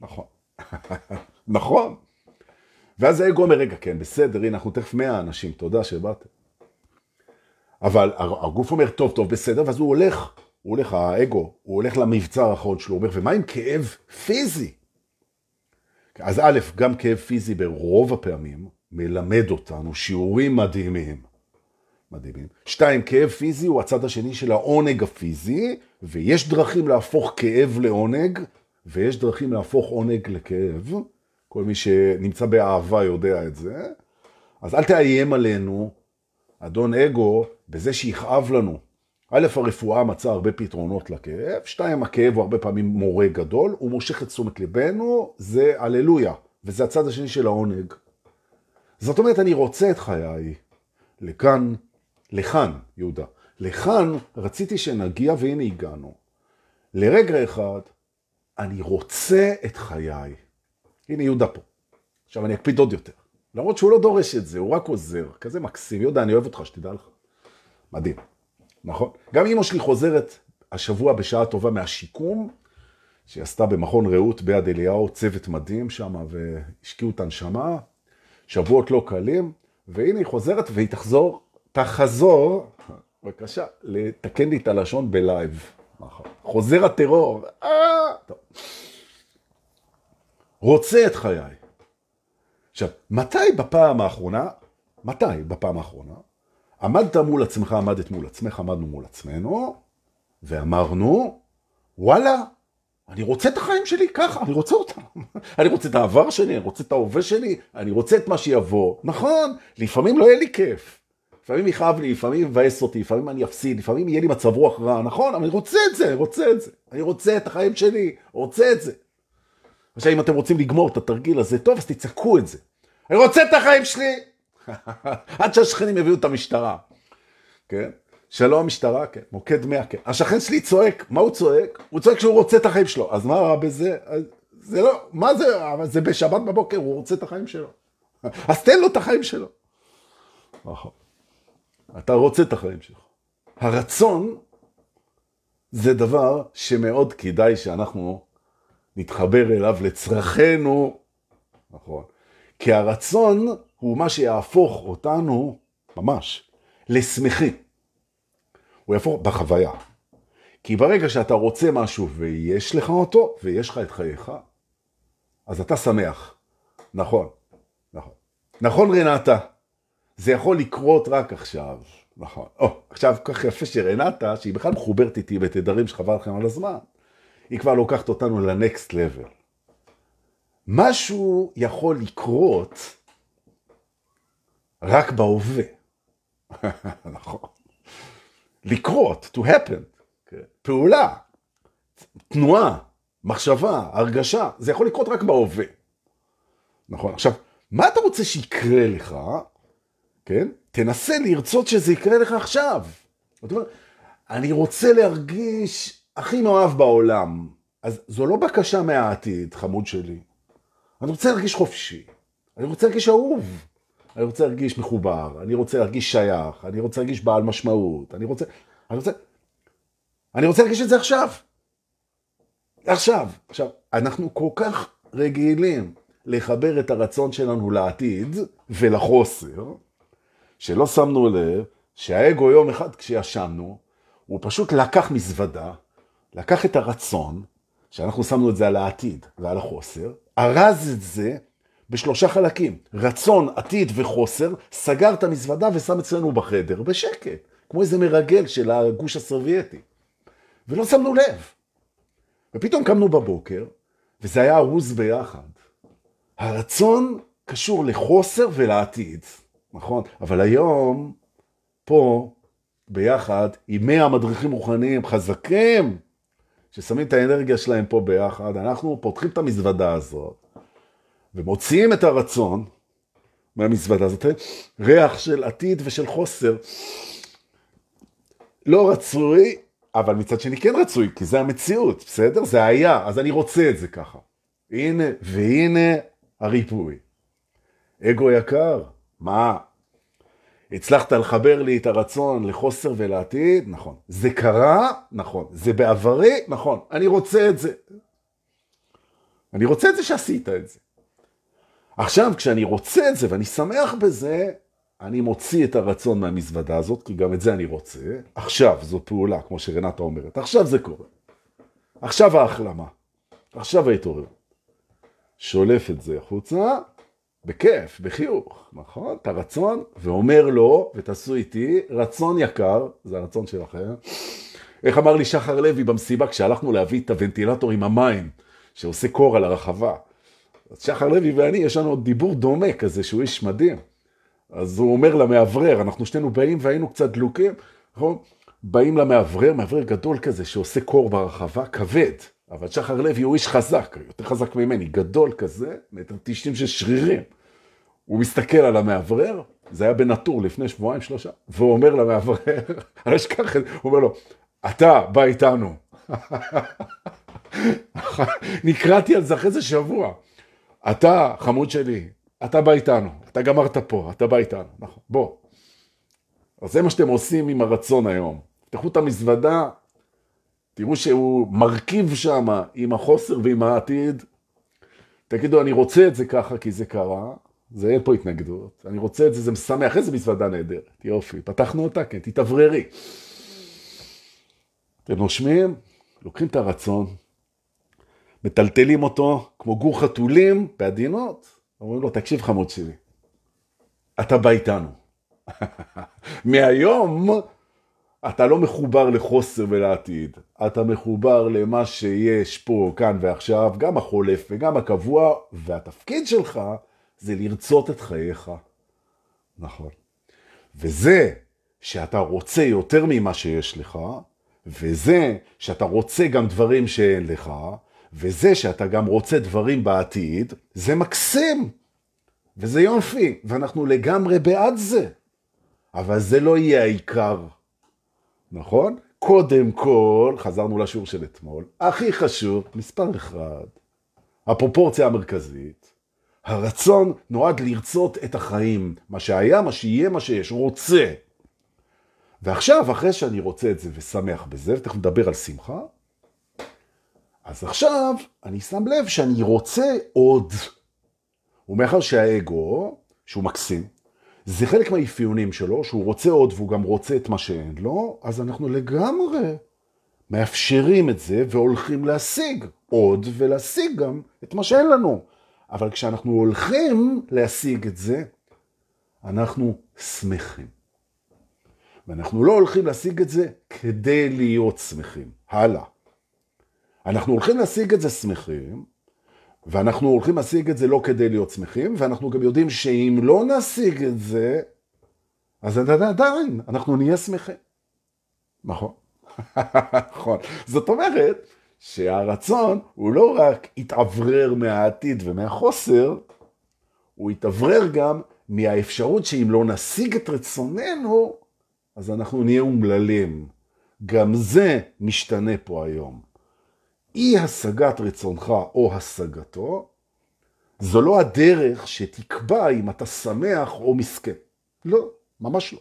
נכון. נכון. ואז האגו אומר, רגע, כן, בסדר, הנה, אנחנו תכף 100 אנשים, תודה שבאתם. אבל הגוף אומר, טוב, טוב, בסדר, ואז הוא הולך, הוא הולך, האגו, הוא הולך למבצר האחרון שלו, הוא אומר, ומה עם כאב פיזי? אז א', גם כאב פיזי ברוב הפעמים, מלמד אותנו שיעורים מדהימים. מדהימים. שתיים, כאב פיזי הוא הצד השני של העונג הפיזי, ויש דרכים להפוך כאב לעונג, ויש דרכים להפוך עונג לכאב. כל מי שנמצא באהבה יודע את זה. אז אל תאיים עלינו, אדון אגו, בזה שיכאב לנו. א', הרפואה מצאה הרבה פתרונות לכאב, שתיים, הכאב הוא הרבה פעמים מורה גדול, הוא מושך את תשומת ליבנו, זה הללויה, וזה הצד השני של העונג. זאת אומרת, אני רוצה את חיי לכאן, לכאן, יהודה. לכאן רציתי שנגיע, והנה הגענו. לרגע אחד, אני רוצה את חיי. הנה יהודה פה. עכשיו אני אקפיד עוד יותר. למרות שהוא לא דורש את זה, הוא רק עוזר. כזה מקסים. יהודה, אני אוהב אותך, שתדע לך. מדהים. נכון? גם אמא שלי חוזרת השבוע בשעה טובה מהשיקום, שהיא עשתה במכון רעות ביד אליהו, צוות מדהים שם, והשקיעו את הנשמה. שבועות לא קלים, והנה היא חוזרת והיא תחזור, תחזור, בבקשה, לתקן לי את הלשון בלייב. נכון. חוזר הטרור. אה. רוצה את חיי. עכשיו, מתי בפעם האחרונה, מתי בפעם האחרונה, עמדת מול עצמך, עמדת מול עצמך, עמדנו מול עצמנו, ואמרנו, וואלה, אני רוצה את החיים שלי ככה, אני רוצה אותם. אני רוצה את העבר שלי, אני רוצה את ההווה שלי, אני רוצה את מה שיבוא. נכון, לפעמים לא יהיה לי כיף. לפעמים יכאב לי, לפעמים יבאס אותי, לפעמים אני אפסיד, לפעמים יהיה לי מצב רוח רע, נכון, אבל אני רוצה את זה, אני רוצה את זה. אני רוצה את החיים שלי, רוצה את זה. עכשיו, אם אתם רוצים לגמור את התרגיל הזה, טוב, אז תצעקו את זה. אני רוצה את החיים שלי! עד שהשכנים יביאו את המשטרה. כן? שלום משטרה, כן, מוקד 100, כן. השכן שלי צועק, מה הוא צועק? הוא צועק שהוא רוצה את החיים שלו. אז מה רע בזה? זה לא, מה זה, אבל זה בשבת בבוקר, הוא רוצה את החיים שלו. אז תן לו את החיים שלו. נכון. אתה רוצה את החיים שלך. הרצון זה דבר שמאוד כדאי שאנחנו נתחבר אליו לצרכנו, נכון. כי הרצון הוא מה שיהפוך אותנו, ממש, לשמחים. הוא יהפוך בחוויה. כי ברגע שאתה רוצה משהו ויש לך אותו, ויש לך את חייך, אז אתה שמח. נכון, נכון. נכון רנטה, זה יכול לקרות רק עכשיו. נכון. או, עכשיו כך יפה שרנטה, שהיא בכלל מחוברת איתי בתדרים שחבל לכם על הזמן, היא כבר לוקחת אותנו לנקסט לבל. משהו יכול לקרות רק בהווה. נכון. לקרות, to happen, כן. פעולה, תנועה, מחשבה, הרגשה, זה יכול לקרות רק בהווה. נכון. עכשיו, מה אתה רוצה שיקרה לך, כן? תנסה לרצות שזה יקרה לך עכשיו. זאת אומרת, אני רוצה להרגיש הכי מאוהב בעולם. אז זו לא בקשה מהעתיד, חמוד שלי. אני רוצה להרגיש חופשי. אני רוצה להרגיש אהוב. אני רוצה להרגיש מחובר. אני רוצה להרגיש שייך. אני רוצה להרגיש בעל משמעות. אני רוצה... אני רוצה... אני רוצה להרגיש את זה עכשיו. עכשיו. עכשיו, אנחנו כל כך רגילים לחבר את הרצון שלנו לעתיד ולחוסר, שלא שמנו לב שהאגו יום אחד כשישנו, הוא פשוט לקח מזוודה, לקח את הרצון, שאנחנו שמנו את זה על העתיד ועל החוסר, ארז את זה בשלושה חלקים, רצון, עתיד וחוסר, סגר את המזוודה ושם אצלנו בחדר, בשקט, כמו איזה מרגל של הגוש הסובייטי. ולא שמנו לב. ופתאום קמנו בבוקר, וזה היה ארוז ביחד. הרצון קשור לחוסר ולעתיד, נכון? אבל היום, פה, ביחד, עם 100 מדריכים רוחניים חזקים, ששמים את האנרגיה שלהם פה ביחד, אנחנו פותחים את המזוודה הזאת, ומוציאים את הרצון מהמזוודה הזאת, ריח של עתיד ושל חוסר. לא רצוי, אבל מצד שני כן רצוי, כי זה המציאות, בסדר? זה היה, אז אני רוצה את זה ככה. הנה, והנה הריפוי. אגו יקר, מה? הצלחת לחבר לי את הרצון לחוסר ולעתיד? נכון. זה קרה? נכון. זה בעברי? נכון. אני רוצה את זה. אני רוצה את זה שעשית את זה. עכשיו, כשאני רוצה את זה ואני שמח בזה, אני מוציא את הרצון מהמזוודה הזאת, כי גם את זה אני רוצה. עכשיו, זו פעולה, כמו שרנטה אומרת. עכשיו זה קורה. עכשיו ההחלמה. עכשיו ההתעוררות. שולף את זה החוצה, בכיף, בחיוך, נכון? את הרצון, ואומר לו, ותעשו איתי, רצון יקר, זה הרצון שלכם. איך אמר לי שחר לוי במסיבה כשהלכנו להביא את הוונטילטור עם המים, שעושה קור על הרחבה. אז שחר לוי ואני, יש לנו דיבור דומה כזה, שהוא איש מדהים. אז הוא אומר למאוורר, אנחנו שנינו באים והיינו קצת דלוקים, נכון? באים למאוורר, מאוורר גדול כזה שעושה קור ברחבה, כבד. אבל שחר לוי הוא איש חזק, יותר חזק ממני, גדול כזה, מטר תשעים של שרירים. הוא מסתכל על המאוורר, זה היה בנטור לפני שבועיים שלושה, והוא אומר למאוורר, אני אשכח את זה, הוא אומר לו, אתה בא איתנו. נקראתי על זה אחרי זה שבוע. אתה, חמוד שלי, אתה בא איתנו, אתה גמרת פה, אתה בא איתנו, נכון, בוא. אז זה מה שאתם עושים עם הרצון היום. תפתחו את המזוודה, תראו שהוא מרכיב שם עם החוסר ועם העתיד. תגידו, אני רוצה את זה ככה כי זה קרה, זה אין פה התנגדות. אני רוצה את זה, זה משמח, איזה מזוודה נהדרת. יופי, פתחנו אותה, כן, תתאווררי. אתם נושמים, לוקחים את הרצון, מטלטלים אותו כמו גור חתולים בעדינות, אומרים לו, תקשיב חמוד שלי, אתה בא איתנו. מהיום אתה לא מחובר לחוסר ולעתיד, אתה מחובר למה שיש פה, כאן ועכשיו, גם החולף וגם הקבוע, והתפקיד שלך זה לרצות את חייך. נכון. וזה שאתה רוצה יותר ממה שיש לך, וזה שאתה רוצה גם דברים שאין לך, וזה שאתה גם רוצה דברים בעתיד, זה מקסים. וזה יופי, ואנחנו לגמרי בעד זה. אבל זה לא יהיה העיקר. נכון? קודם כל, חזרנו לשיעור של אתמול, הכי חשוב, מספר אחד, הפרופורציה המרכזית, הרצון נועד לרצות את החיים, מה שהיה, מה שיהיה, מה שיש, רוצה. ועכשיו, אחרי שאני רוצה את זה ושמח בזה, ותכף נדבר על שמחה, אז עכשיו אני שם לב שאני רוצה עוד. ומאחר שהאגו, שהוא מקסים, זה חלק מהאפיונים שלו, שהוא רוצה עוד והוא גם רוצה את מה שאין לו, אז אנחנו לגמרי מאפשרים את זה והולכים להשיג עוד ולהשיג גם את מה שאין לנו. אבל כשאנחנו הולכים להשיג את זה, אנחנו שמחים. ואנחנו לא הולכים להשיג את זה כדי להיות שמחים. הלאה. אנחנו הולכים להשיג את זה שמחים, ואנחנו הולכים להשיג את זה לא כדי להיות שמחים, ואנחנו גם יודעים שאם לא נשיג את זה, אז עדיין אנחנו נהיה שמחים. נכון. נכון. זאת אומרת שהרצון הוא לא רק התאוורר מהעתיד ומהחוסר, הוא התאוורר גם מהאפשרות שאם לא נשיג את רצוננו, אז אנחנו נהיה אומללים. גם זה משתנה פה היום. אי השגת רצונך או השגתו, זו לא הדרך שתקבע אם אתה שמח או מסכן. לא, ממש לא.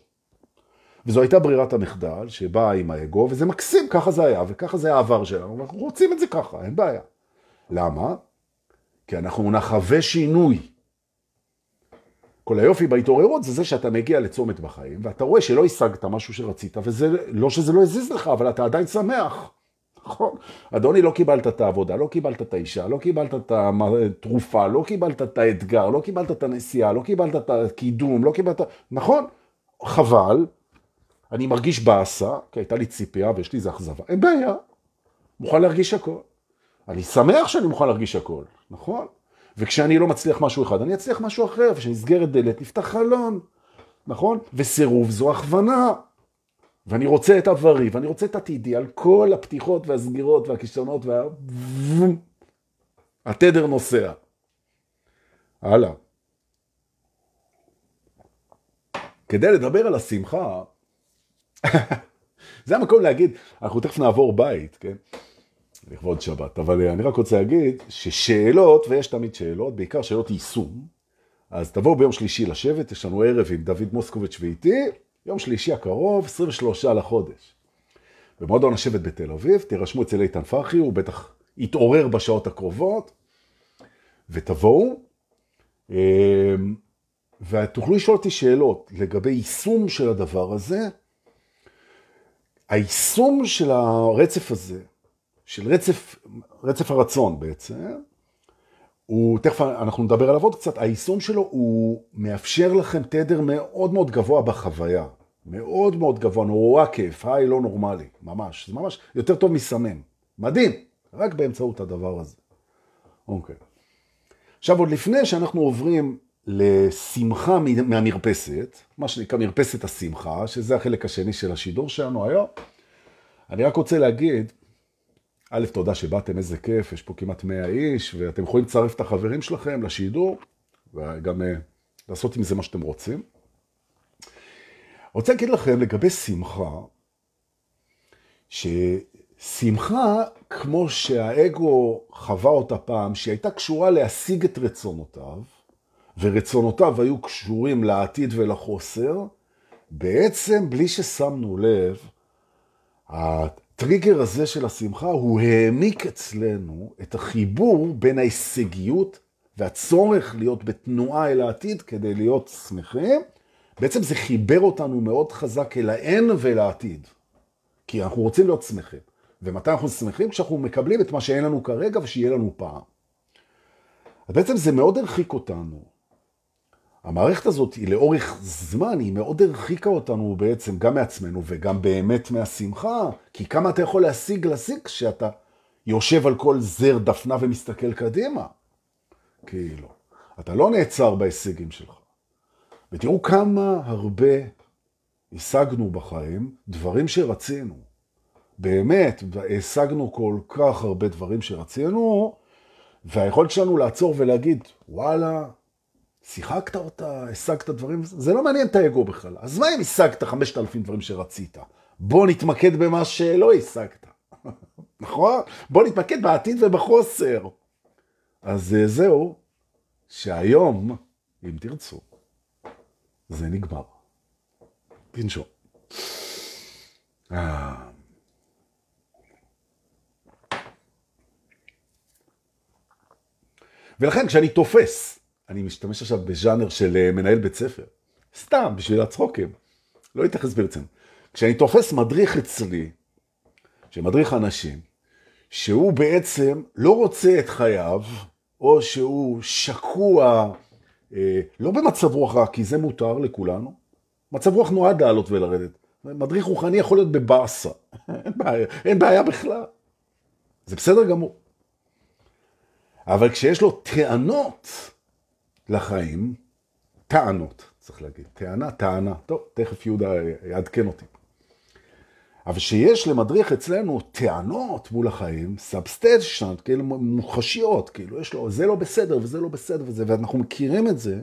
וזו הייתה ברירת המחדל שבאה עם האגו, וזה מקסים, ככה זה היה, וככה זה העבר שלנו, ואנחנו רוצים את זה ככה, אין בעיה. למה? כי אנחנו נחווה שינוי. כל היופי בהתעוררות זה זה שאתה מגיע לצומת בחיים, ואתה רואה שלא השגת משהו שרצית, וזה לא שזה לא הזיז לך, אבל אתה עדיין שמח. נכון. אדוני, לא קיבלת את העבודה, לא קיבלת את האישה, לא קיבלת את התרופה, לא קיבלת את האתגר, לא קיבלת את הנסיעה, לא קיבלת את הקידום, לא קיבלת... נכון, חבל, אני מרגיש באסה, כי הייתה לי ציפייה ויש לי איזה אכזבה. אין בעיה, מוכן להרגיש הכל. אני שמח שאני מוכן להרגיש הכל, נכון? וכשאני לא מצליח משהו אחד, אני אצליח משהו אחר, וכשנסגרת דלת, נפתח חלון, נכון? וסירוב זו הכוונה. ואני רוצה את עברי, ואני רוצה את עתידי, על כל הפתיחות והסגירות והכישרונות וה... התדר נוסע. הלאה. כדי לדבר על השמחה, זה המקום להגיד, אנחנו תכף נעבור בית, כן? לכבוד שבת, אבל אני רק רוצה להגיד ששאלות, ויש תמיד שאלות, בעיקר שאלות יישום, אז תבואו ביום שלישי לשבת, יש לנו ערב עם דוד מוסקוביץ' ואיתי, יום שלישי הקרוב, 23 לחודש. במועדון השבט בתל אביב, תירשמו אצל איתן פרחי, הוא בטח יתעורר בשעות הקרובות, ותבואו, אמ, ותוכלו לשאול אותי שאלות לגבי יישום של הדבר הזה. היישום של הרצף הזה, של רצף, רצף הרצון בעצם, הוא, תכף אנחנו נדבר עליו עוד קצת, היישום שלו הוא מאפשר לכם תדר מאוד מאוד גבוה בחוויה. מאוד מאוד גבוה, נורא כיף, היי לא נורמלי, ממש, זה ממש יותר טוב מסמן. מדהים, רק באמצעות הדבר הזה. אוקיי. עכשיו עוד לפני שאנחנו עוברים לשמחה מהמרפסת, מה שנקרא מרפסת השמחה, שזה החלק השני של השידור שלנו היום, אני רק רוצה להגיד א', תודה שבאתם, איזה כיף, יש פה כמעט 100 איש, ואתם יכולים לצרף את החברים שלכם לשידור, וגם uh, לעשות עם זה מה שאתם רוצים. רוצה להגיד לכם לגבי שמחה, ששמחה, כמו שהאגו חווה אותה פעם, שהיא הייתה קשורה להשיג את רצונותיו, ורצונותיו היו קשורים לעתיד ולחוסר, בעצם בלי ששמנו לב, הטריגר הזה של השמחה, הוא העמיק אצלנו את החיבור בין ההישגיות והצורך להיות בתנועה אל העתיד כדי להיות שמחים. בעצם זה חיבר אותנו מאוד חזק אל האין ואל העתיד. כי אנחנו רוצים להיות שמחים. ומתי אנחנו שמחים? כשאנחנו מקבלים את מה שאין לנו כרגע ושיהיה לנו פעם. אז בעצם זה מאוד הרחיק אותנו המערכת הזאת היא לאורך זמן, היא מאוד הרחיקה אותנו בעצם גם מעצמנו וגם באמת מהשמחה, כי כמה אתה יכול להשיג להשיג כשאתה יושב על כל זר דפנה ומסתכל קדימה. כאילו, אתה לא נעצר בהישגים שלך. ותראו כמה הרבה השגנו בחיים דברים שרצינו. באמת, השגנו כל כך הרבה דברים שרצינו, והיכולת שלנו לעצור ולהגיד, וואלה, שיחקת אותה, השגת דברים, זה לא מעניין את האגו בכלל. אז מה אם השגת 5,000 דברים שרצית? בוא נתמקד במה שלא השגת. נכון? בוא נתמקד בעתיד ובחוסר. אז אה, זהו, שהיום, אם תרצו, זה נגמר. תנשום. אה. ולכן כשאני תופס, אני משתמש עכשיו בז'אנר של אה, מנהל בית ספר, סתם בשביל הצחוקים, לא להתייחס ברצינות. כשאני תופס מדריך אצלי, שמדריך אנשים, שהוא בעצם לא רוצה את חייו, או שהוא שקוע, לא במצב רוח רע, כי זה מותר לכולנו. מצב רוח נועד לעלות ולרדת. מדריך רוחני יכול להיות בבאסה, אין בעיה, אין בעיה בכלל. זה בסדר גמור. אבל כשיש לו טענות לחיים, טענות, צריך להגיד, טענה, טענה, טוב, תכף יהודה יעדכן אותי. אבל שיש למדריך אצלנו טענות מול החיים, substantial, כאילו מוחשיות, כאילו יש לו, זה לא בסדר וזה לא בסדר וזה, ואנחנו מכירים את זה,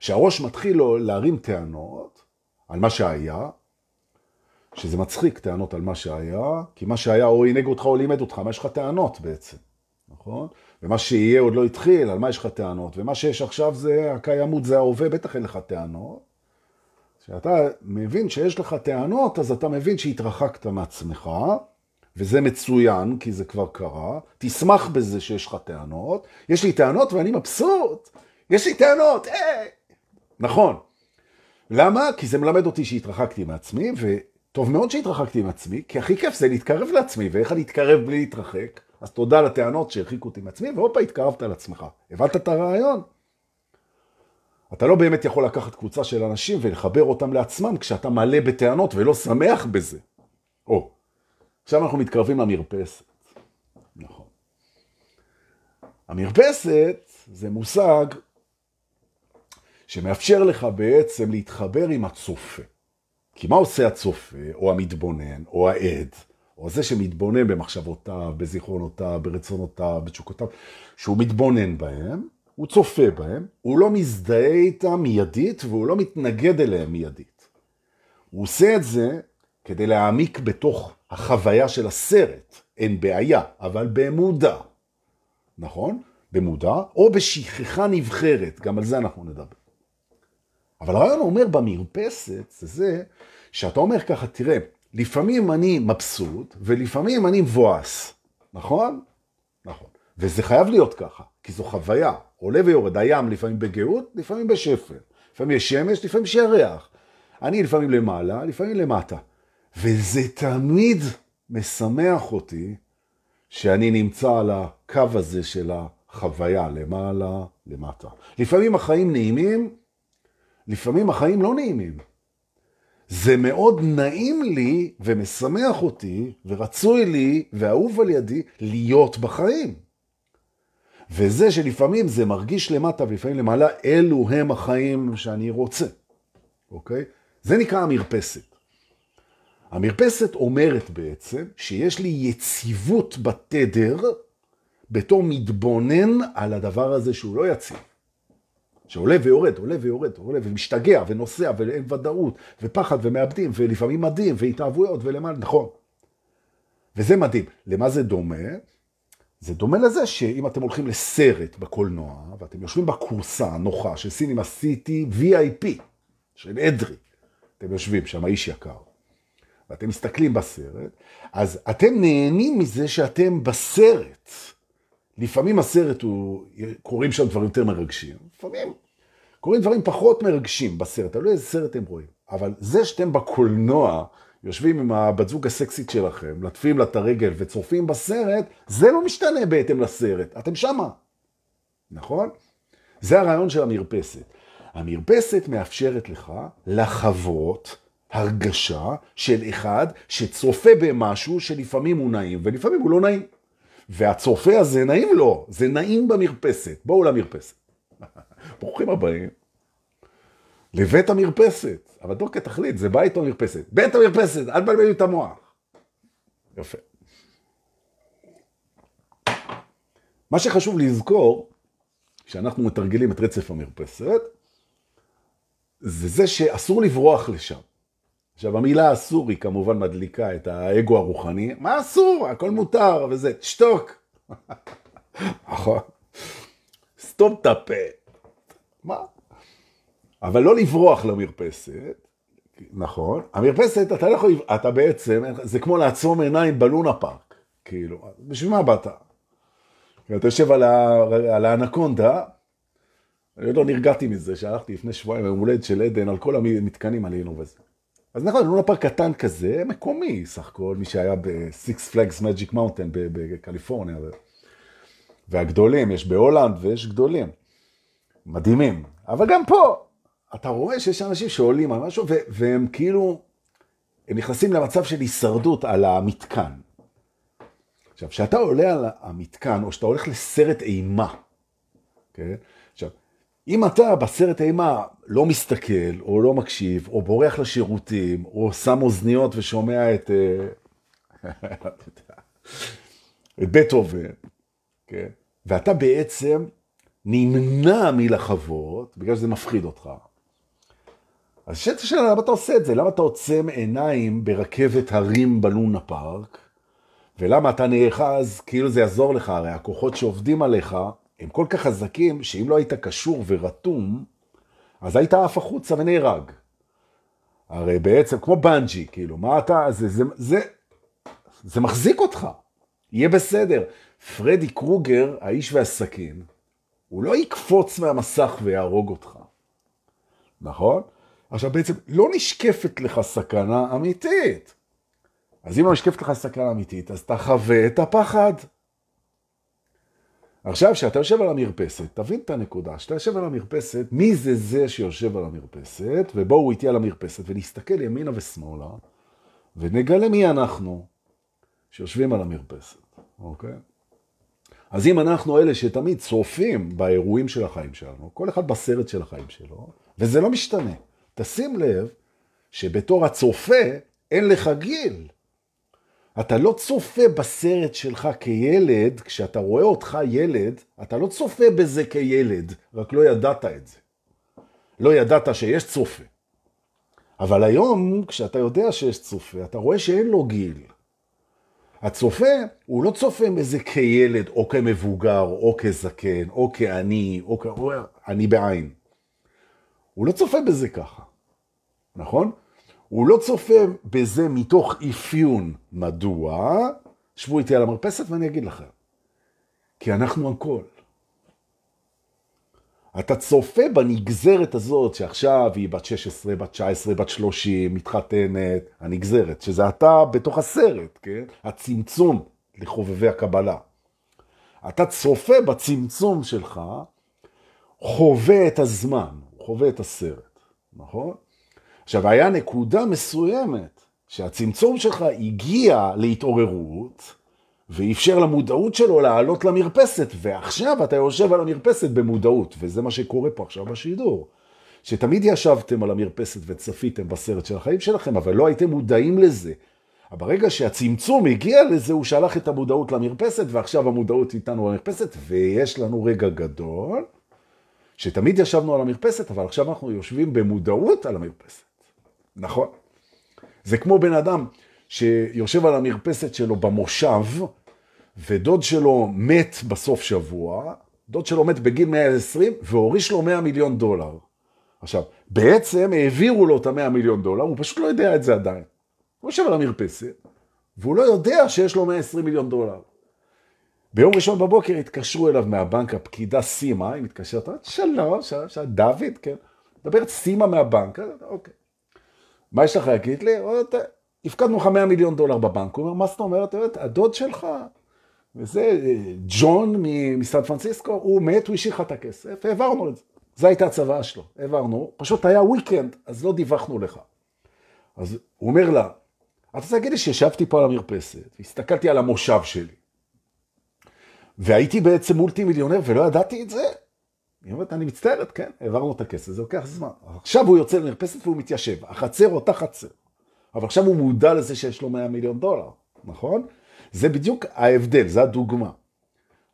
שהראש מתחיל לו להרים טענות על מה שהיה, שזה מצחיק טענות על מה שהיה, כי מה שהיה או עינג אותך או לימד אותך, מה יש לך טענות בעצם, נכון? ומה שיהיה עוד לא התחיל, על מה יש לך טענות, ומה שיש עכשיו זה הקיימות, זה ההווה, בטח אין לך טענות. כשאתה מבין שיש לך טענות, אז אתה מבין שהתרחקת מעצמך, וזה מצוין, כי זה כבר קרה. תשמח בזה שיש לך טענות. יש לי טענות ואני מבסוט. יש לי טענות, אה! נכון. למה? כי זה מלמד אותי שהתרחקתי מעצמי, וטוב מאוד שהתרחקתי מעצמי, כי הכי כיף זה להתקרב לעצמי, ואיך אני אתקרב בלי להתרחק? אז תודה לטענות שהרחיקו אותי מעצמי, והופה, התקרבת לעצמך. הבנת את הרעיון? אתה לא באמת יכול לקחת קבוצה של אנשים ולחבר אותם לעצמם כשאתה מלא בטענות ולא שמח בזה. או, עכשיו אנחנו מתקרבים למרפסת. נכון. המרפסת זה מושג שמאפשר לך בעצם להתחבר עם הצופה. כי מה עושה הצופה, או המתבונן, או העד, או זה שמתבונן במחשבותיו, בזיכרונותיו, ברצונותיו, בתשוקותיו, שהוא מתבונן בהם, הוא צופה בהם, הוא לא מזדהה איתם מיידית והוא לא מתנגד אליהם מיידית. הוא עושה את זה כדי להעמיק בתוך החוויה של הסרט, אין בעיה, אבל במודע, נכון? במודע, או בשכחה נבחרת, גם על זה אנחנו נדבר. אבל הרעיון אומר במרפסת, זה זה שאתה אומר ככה, תראה, לפעמים אני מבסוט, ולפעמים אני מבואס, נכון? נכון. וזה חייב להיות ככה, כי זו חוויה. עולה ויורד, הים לפעמים בגאות, לפעמים בשפל. לפעמים יש שמש, לפעמים יש ירח. אני לפעמים למעלה, לפעמים למטה. וזה תמיד משמח אותי שאני נמצא על הקו הזה של החוויה, למעלה, למטה. לפעמים החיים נעימים, לפעמים החיים לא נעימים. זה מאוד נעים לי ומשמח אותי ורצוי לי ואהוב על ידי להיות בחיים. וזה שלפעמים זה מרגיש למטה ולפעמים למעלה, אלו הם החיים שאני רוצה, אוקיי? זה נקרא המרפסת. המרפסת אומרת בעצם שיש לי יציבות בתדר בתור מתבונן על הדבר הזה שהוא לא יציב. שעולה ויורד, עולה ויורד, עולה ומשתגע ונוסע ואין ודאות ופחד ומאבדים ולפעמים מדהים והתאהבויות ולמה, נכון. וזה מדהים. למה זה דומה? זה דומה לזה שאם אתם הולכים לסרט בקולנוע, ואתם יושבים בקורסה הנוחה של סינימה סיטי VIP, של אדרי, אתם יושבים שם, איש יקר, ואתם מסתכלים בסרט, אז אתם נהנים מזה שאתם בסרט. לפעמים הסרט הוא, קורים שם דברים יותר מרגשים, לפעמים קורים דברים פחות מרגשים בסרט, תלוי איזה סרט אתם רואים. אבל זה שאתם בקולנוע, יושבים עם הבת זוג הסקסית שלכם, לטפים לה את הרגל וצורפים בסרט, זה לא משתנה בהתאם לסרט, אתם שמה, נכון? זה הרעיון של המרפסת. המרפסת מאפשרת לך לחוות הרגשה של אחד שצופה במשהו שלפעמים הוא נעים ולפעמים הוא לא נעים. והצופה הזה נעים לו, זה נעים במרפסת. בואו למרפסת. ברוכים הבאים לבית המרפסת. אבל לא כתכלית, זה בית או מרפסת. בית המרפסת, אל תבלבלו את המוח. יפה. מה שחשוב לזכור, כשאנחנו מתרגלים את רצף המרפסת, זה זה שאסור לברוח לשם. עכשיו, המילה אסור היא כמובן מדליקה את האגו הרוחני. מה אסור? הכל מותר וזה. שתוק. נכון. סתום את הפה. מה? אבל לא לברוח למרפסת, נכון. המרפסת, אתה לא יכול, אתה בעצם, זה כמו לעצום עיניים בלונה פארק. כאילו, בשביל מה באת? אתה יושב על, ה, על האנקונדה, אני לא נרגעתי מזה, שהלכתי לפני שבועיים יום הולדת של עדן, על כל המתקנים עלינו וזה. אז נכון, לונה פארק קטן כזה, מקומי סך הכל, מי שהיה ב-Six Flags Magic Mountain בקליפורניה. והגדולים, יש בהולנד ויש גדולים. מדהימים. אבל גם פה, אתה רואה שיש אנשים שעולים על משהו, והם כאילו, הם נכנסים למצב של הישרדות על המתקן. עכשיו, כשאתה עולה על המתקן, או שאתה הולך לסרט אימה, כן? עכשיו, אם אתה בסרט אימה לא מסתכל, או לא מקשיב, או בורח לשירותים, או שם אוזניות ושומע את, אה, את בטהובן, כן? ואתה בעצם נמנע מלחוות, בגלל שזה מפחיד אותך. אז השאלה, למה אתה עושה את זה? למה אתה עוצם עיניים ברכבת הרים בלונה פארק? ולמה אתה נאחז, כאילו זה יעזור לך, הרי הכוחות שעובדים עליך הם כל כך חזקים, שאם לא היית קשור ורתום, אז היית עף החוצה ונהרג. הרי בעצם, כמו בנג'י, כאילו, מה אתה, זה, זה, זה, זה מחזיק אותך, יהיה בסדר. פרדי קרוגר, האיש והסכין, הוא לא יקפוץ מהמסך ויהרוג אותך, נכון? עכשיו בעצם לא נשקפת לך סכנה אמיתית. אז אם לא נשקפת לך סכנה אמיתית, אז אתה חווה את הפחד. עכשיו, כשאתה יושב על המרפסת, תבין את הנקודה. כשאתה יושב על המרפסת, מי זה זה שיושב על המרפסת, ובואו איתי על המרפסת ונסתכל ימינה ושמאלה, ונגלה מי אנחנו שיושבים על המרפסת, אוקיי? אז אם אנחנו אלה שתמיד צופים באירועים של החיים שלנו, כל אחד בסרט של החיים שלו, וזה לא משתנה. תשים לב שבתור הצופה אין לך גיל. אתה לא צופה בסרט שלך כילד, כשאתה רואה אותך ילד, אתה לא צופה בזה כילד, רק לא ידעת את זה. לא ידעת שיש צופה. אבל היום, כשאתה יודע שיש צופה, אתה רואה שאין לו גיל. הצופה, הוא לא צופה בזה כילד, או כמבוגר, או כזקן, או כעני, או כ... אני בעין. הוא לא צופה בזה ככה, נכון? הוא לא צופה בזה מתוך אפיון. מדוע? שבו איתי על המרפסת ואני אגיד לכם. כי אנחנו הכל. אתה צופה בנגזרת הזאת שעכשיו היא בת 16, בת 19, בת 30, מתחתנת, הנגזרת, שזה אתה בתוך הסרט, כן? הצמצום לחובבי הקבלה. אתה צופה בצמצום שלך, חווה את הזמן, חווה את הסרט, נכון? עכשיו, היה נקודה מסוימת שהצמצום שלך הגיע להתעוררות, ואפשר למודעות שלו לעלות למרפסת, ועכשיו אתה יושב על המרפסת במודעות, וזה מה שקורה פה עכשיו בשידור. שתמיד ישבתם על המרפסת וצפיתם בסרט של החיים שלכם, אבל לא הייתם מודעים לזה. ברגע שהצמצום הגיע לזה, הוא שלח את המודעות למרפסת, ועכשיו המודעות איתנו במרפסת, ויש לנו רגע גדול, שתמיד ישבנו על המרפסת, אבל עכשיו אנחנו יושבים במודעות על המרפסת. נכון? זה כמו בן אדם שיושב על המרפסת שלו במושב, ודוד שלו מת בסוף שבוע, דוד שלו מת בגיל 120, והוריש לו 100 מיליון דולר. עכשיו, בעצם העבירו לו את ה-100 מיליון דולר, הוא פשוט לא יודע את זה עדיין. הוא יושב על המרפסת, והוא לא יודע שיש לו 120 מיליון דולר. ביום ראשון בבוקר התקשרו אליו מהבנק הפקידה סימה, היא מתקשרת, שלום, שלום, שלום, דוד, כן. מדברת סימה מהבנק, אוקיי. מה יש לך להגיד לי? הפקדנו לך 100 מיליון דולר בבנק. הוא אומר, מה זאת אומרת? הדוד שלך, וזה ג'ון מסן פרנסיסקו, הוא מת, הוא השאיר לך את הכסף, העברנו את זה. זו הייתה הצוואה שלו, העברנו, פשוט היה וויקנד, אז לא דיווחנו לך. אז הוא אומר לה, אתה רוצה להגיד לי שישבתי פה על המרפסת, והסתכלתי על המושב שלי, והייתי בעצם מולטי מיליונר ולא ידעתי את זה? היא אומרת, אני מצטערת, כן, העברנו את הכסף, זה לוקח זמן. עכשיו הוא יוצא למרפסת והוא מתיישב, החצר אותה חצר. אבל עכשיו הוא מודע לזה שיש לו 100 מיליון דולר, נכון? זה בדיוק ההבדל, זה הדוגמה.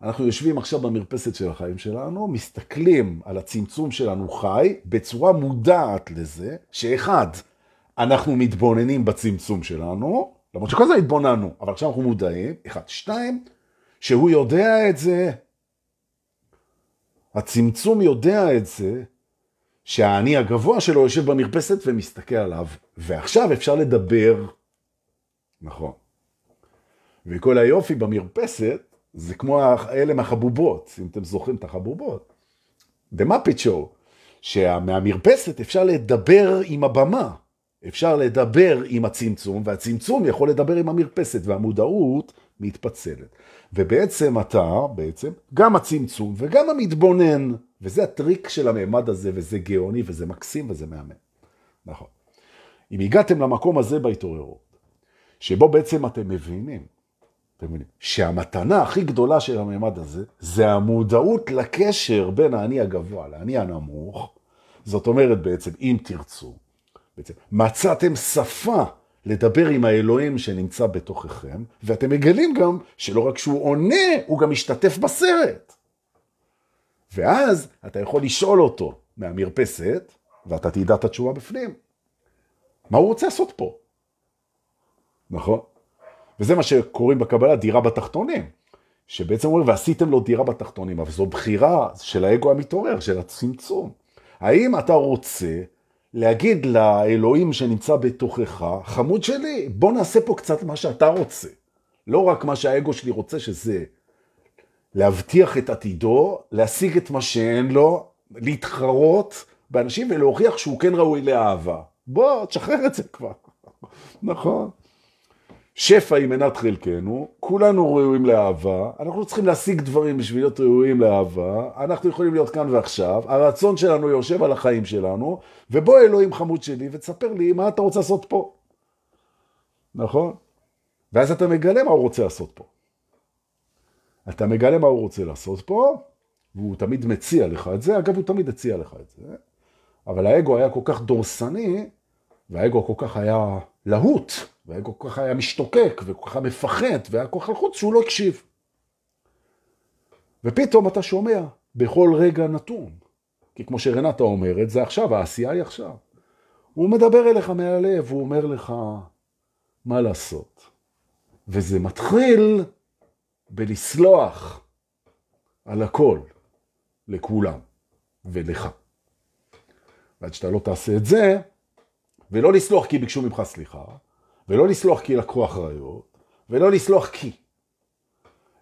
אנחנו יושבים עכשיו במרפסת של החיים שלנו, מסתכלים על הצמצום שלנו חי, בצורה מודעת לזה, שאחד, אנחנו מתבוננים בצמצום שלנו, למרות שכל הזמן התבוננו, אבל עכשיו אנחנו מודעים, אחד. שתיים, שהוא יודע את זה, הצמצום יודע את זה, שהאני הגבוה שלו יושב במרפסת ומסתכל עליו, ועכשיו אפשר לדבר. נכון. וכל היופי במרפסת, זה כמו אלה מהחבובות, אם אתם זוכרים את החבובות. The Muppet Show, שמהמרפסת אפשר לדבר עם הבמה, אפשר לדבר עם הצמצום, והצמצום יכול לדבר עם המרפסת, והמודעות מתפצלת. ובעצם אתה, בעצם, גם הצמצום וגם המתבונן, וזה הטריק של הממד הזה, וזה גאוני, וזה מקסים, וזה מהמם. נכון. אם הגעתם למקום הזה בהתעוררות, שבו בעצם אתם מבינים, אתם מבינים, שהמתנה הכי גדולה של הממד הזה, זה המודעות לקשר בין האני הגבוה לאני הנמוך, זאת אומרת בעצם, אם תרצו, בעצם, מצאתם שפה לדבר עם האלוהים שנמצא בתוככם, ואתם מגלים גם שלא רק שהוא עונה, הוא גם משתתף בסרט. ואז אתה יכול לשאול אותו מהמרפסת, ואתה תדע את התשובה בפנים. מה הוא רוצה לעשות פה? נכון? וזה מה שקוראים בקבלה דירה בתחתונים. שבעצם אומרים, ועשיתם לו דירה בתחתונים, אבל זו בחירה של האגו המתעורר, של הצמצום. האם אתה רוצה להגיד לאלוהים שנמצא בתוכך, חמוד שלי, בוא נעשה פה קצת מה שאתה רוצה. לא רק מה שהאגו שלי רוצה, שזה להבטיח את עתידו, להשיג את מה שאין לו, להתחרות באנשים ולהוכיח שהוא כן ראוי לאהבה. בוא, תשחרר את זה כבר. נכון. שפע היא מנת חלקנו, כולנו ראויים לאהבה, אנחנו צריכים להשיג דברים בשביל להיות ראויים לאהבה, אנחנו יכולים להיות כאן ועכשיו, הרצון שלנו יושב על החיים שלנו, ובוא אלוהים חמוד שלי ותספר לי מה אתה רוצה לעשות פה. נכון? ואז אתה מגלה מה הוא רוצה לעשות פה. אתה מגלה מה הוא רוצה לעשות פה, והוא תמיד מציע לך את זה, אגב הוא תמיד הציע לך את זה, אבל האגו היה כל כך דורסני, והאגו כל כך היה להוט, והאגו כל כך היה משתוקק, וכל כך מפחד, והיה כל כך לחוץ שהוא לא הקשיב. ופתאום אתה שומע בכל רגע נתון, כי כמו שרנטה אומרת, זה עכשיו, העשייה היא עכשיו. הוא מדבר אליך מהלב, הוא אומר לך מה לעשות. וזה מתחיל בלסלוח על הכל, לכולם ולך. ועד שאתה לא תעשה את זה, ולא לסלוח כי ביקשו ממך סליחה, ולא לסלוח כי לקחו אחריות, ולא לסלוח כי.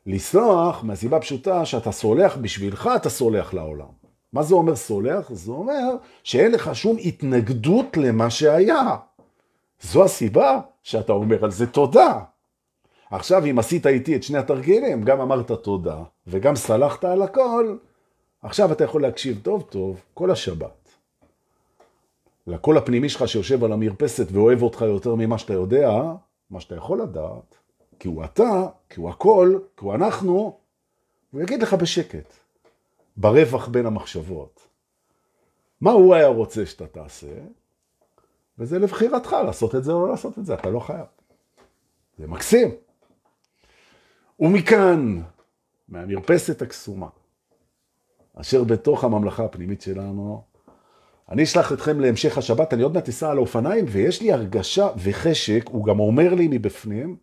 לסלוח מהסיבה פשוטה שאתה סולח בשבילך, אתה סולח לעולם. מה זה אומר סולח? זה אומר שאין לך שום התנגדות למה שהיה. זו הסיבה שאתה אומר על זה תודה. עכשיו, אם עשית איתי את שני התרגילים, גם אמרת תודה וגם סלחת על הכל, עכשיו אתה יכול להקשיב טוב טוב כל השבת. לקול הפנימי שלך שיושב על המרפסת ואוהב אותך יותר ממה שאתה יודע, מה שאתה יכול לדעת, כי הוא אתה, כי הוא הכל, כי הוא אנחנו, הוא יגיד לך בשקט, ברווח בין המחשבות. מה הוא היה רוצה שאתה תעשה, וזה לבחירתך לעשות את זה או לא לעשות את זה, אתה לא חייב. זה מקסים. ומכאן, מהמרפסת הקסומה, אשר בתוך הממלכה הפנימית שלנו, אני אשלח אתכם להמשך השבת, אני עוד מעט אסע על האופניים, ויש לי הרגשה וחשק, הוא גם אומר לי מבפנים,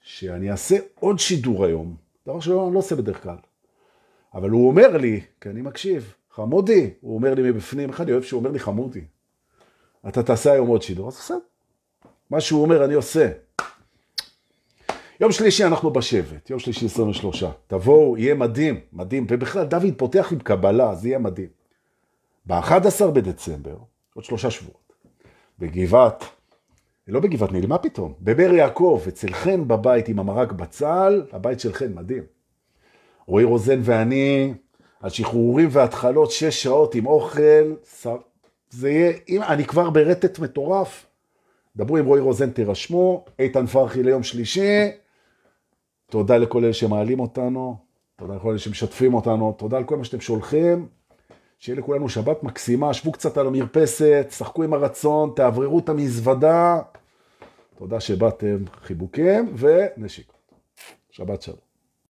שאני אעשה עוד שידור היום, דבר שאני לא עושה בדרך כלל. אבל הוא אומר לי, כי אני מקשיב, חמודי, הוא אומר לי מבפנים, אחד, אני אוהב שהוא אומר לי חמודי. אתה תעשה היום עוד שידור, אז בסדר. מה שהוא אומר אני עושה. יום שלישי אנחנו בשבט, יום שלישי 23. תבואו, יהיה מדהים, מדהים. ובכלל, דוד פותח עם קבלה, זה יהיה מדהים. ב-11 בדצמבר, עוד שלושה שבועות, בגבעת, לא בגבעת נילי, מה פתאום? בבאר יעקב, אצל חן בבית עם המרק בצל, הבית של חן, מדהים. רועי רוזן ואני, על שחרורים והתחלות, שש שעות עם אוכל, זה יהיה, אם, אני כבר ברטט מטורף. דברו עם רועי רוזן, תירשמו, איתן פרחי ליום שלישי, תודה לכל אלה שמעלים אותנו, תודה לכל אלה שמשתפים אותנו, תודה על כל מה שאתם שולחים. שיהיה לכולנו שבת מקסימה, שבו קצת על המרפסת, שחקו עם הרצון, תעבררו את המזוודה. תודה שבאתם, חיבוקים ונשיקות. שבת שלום.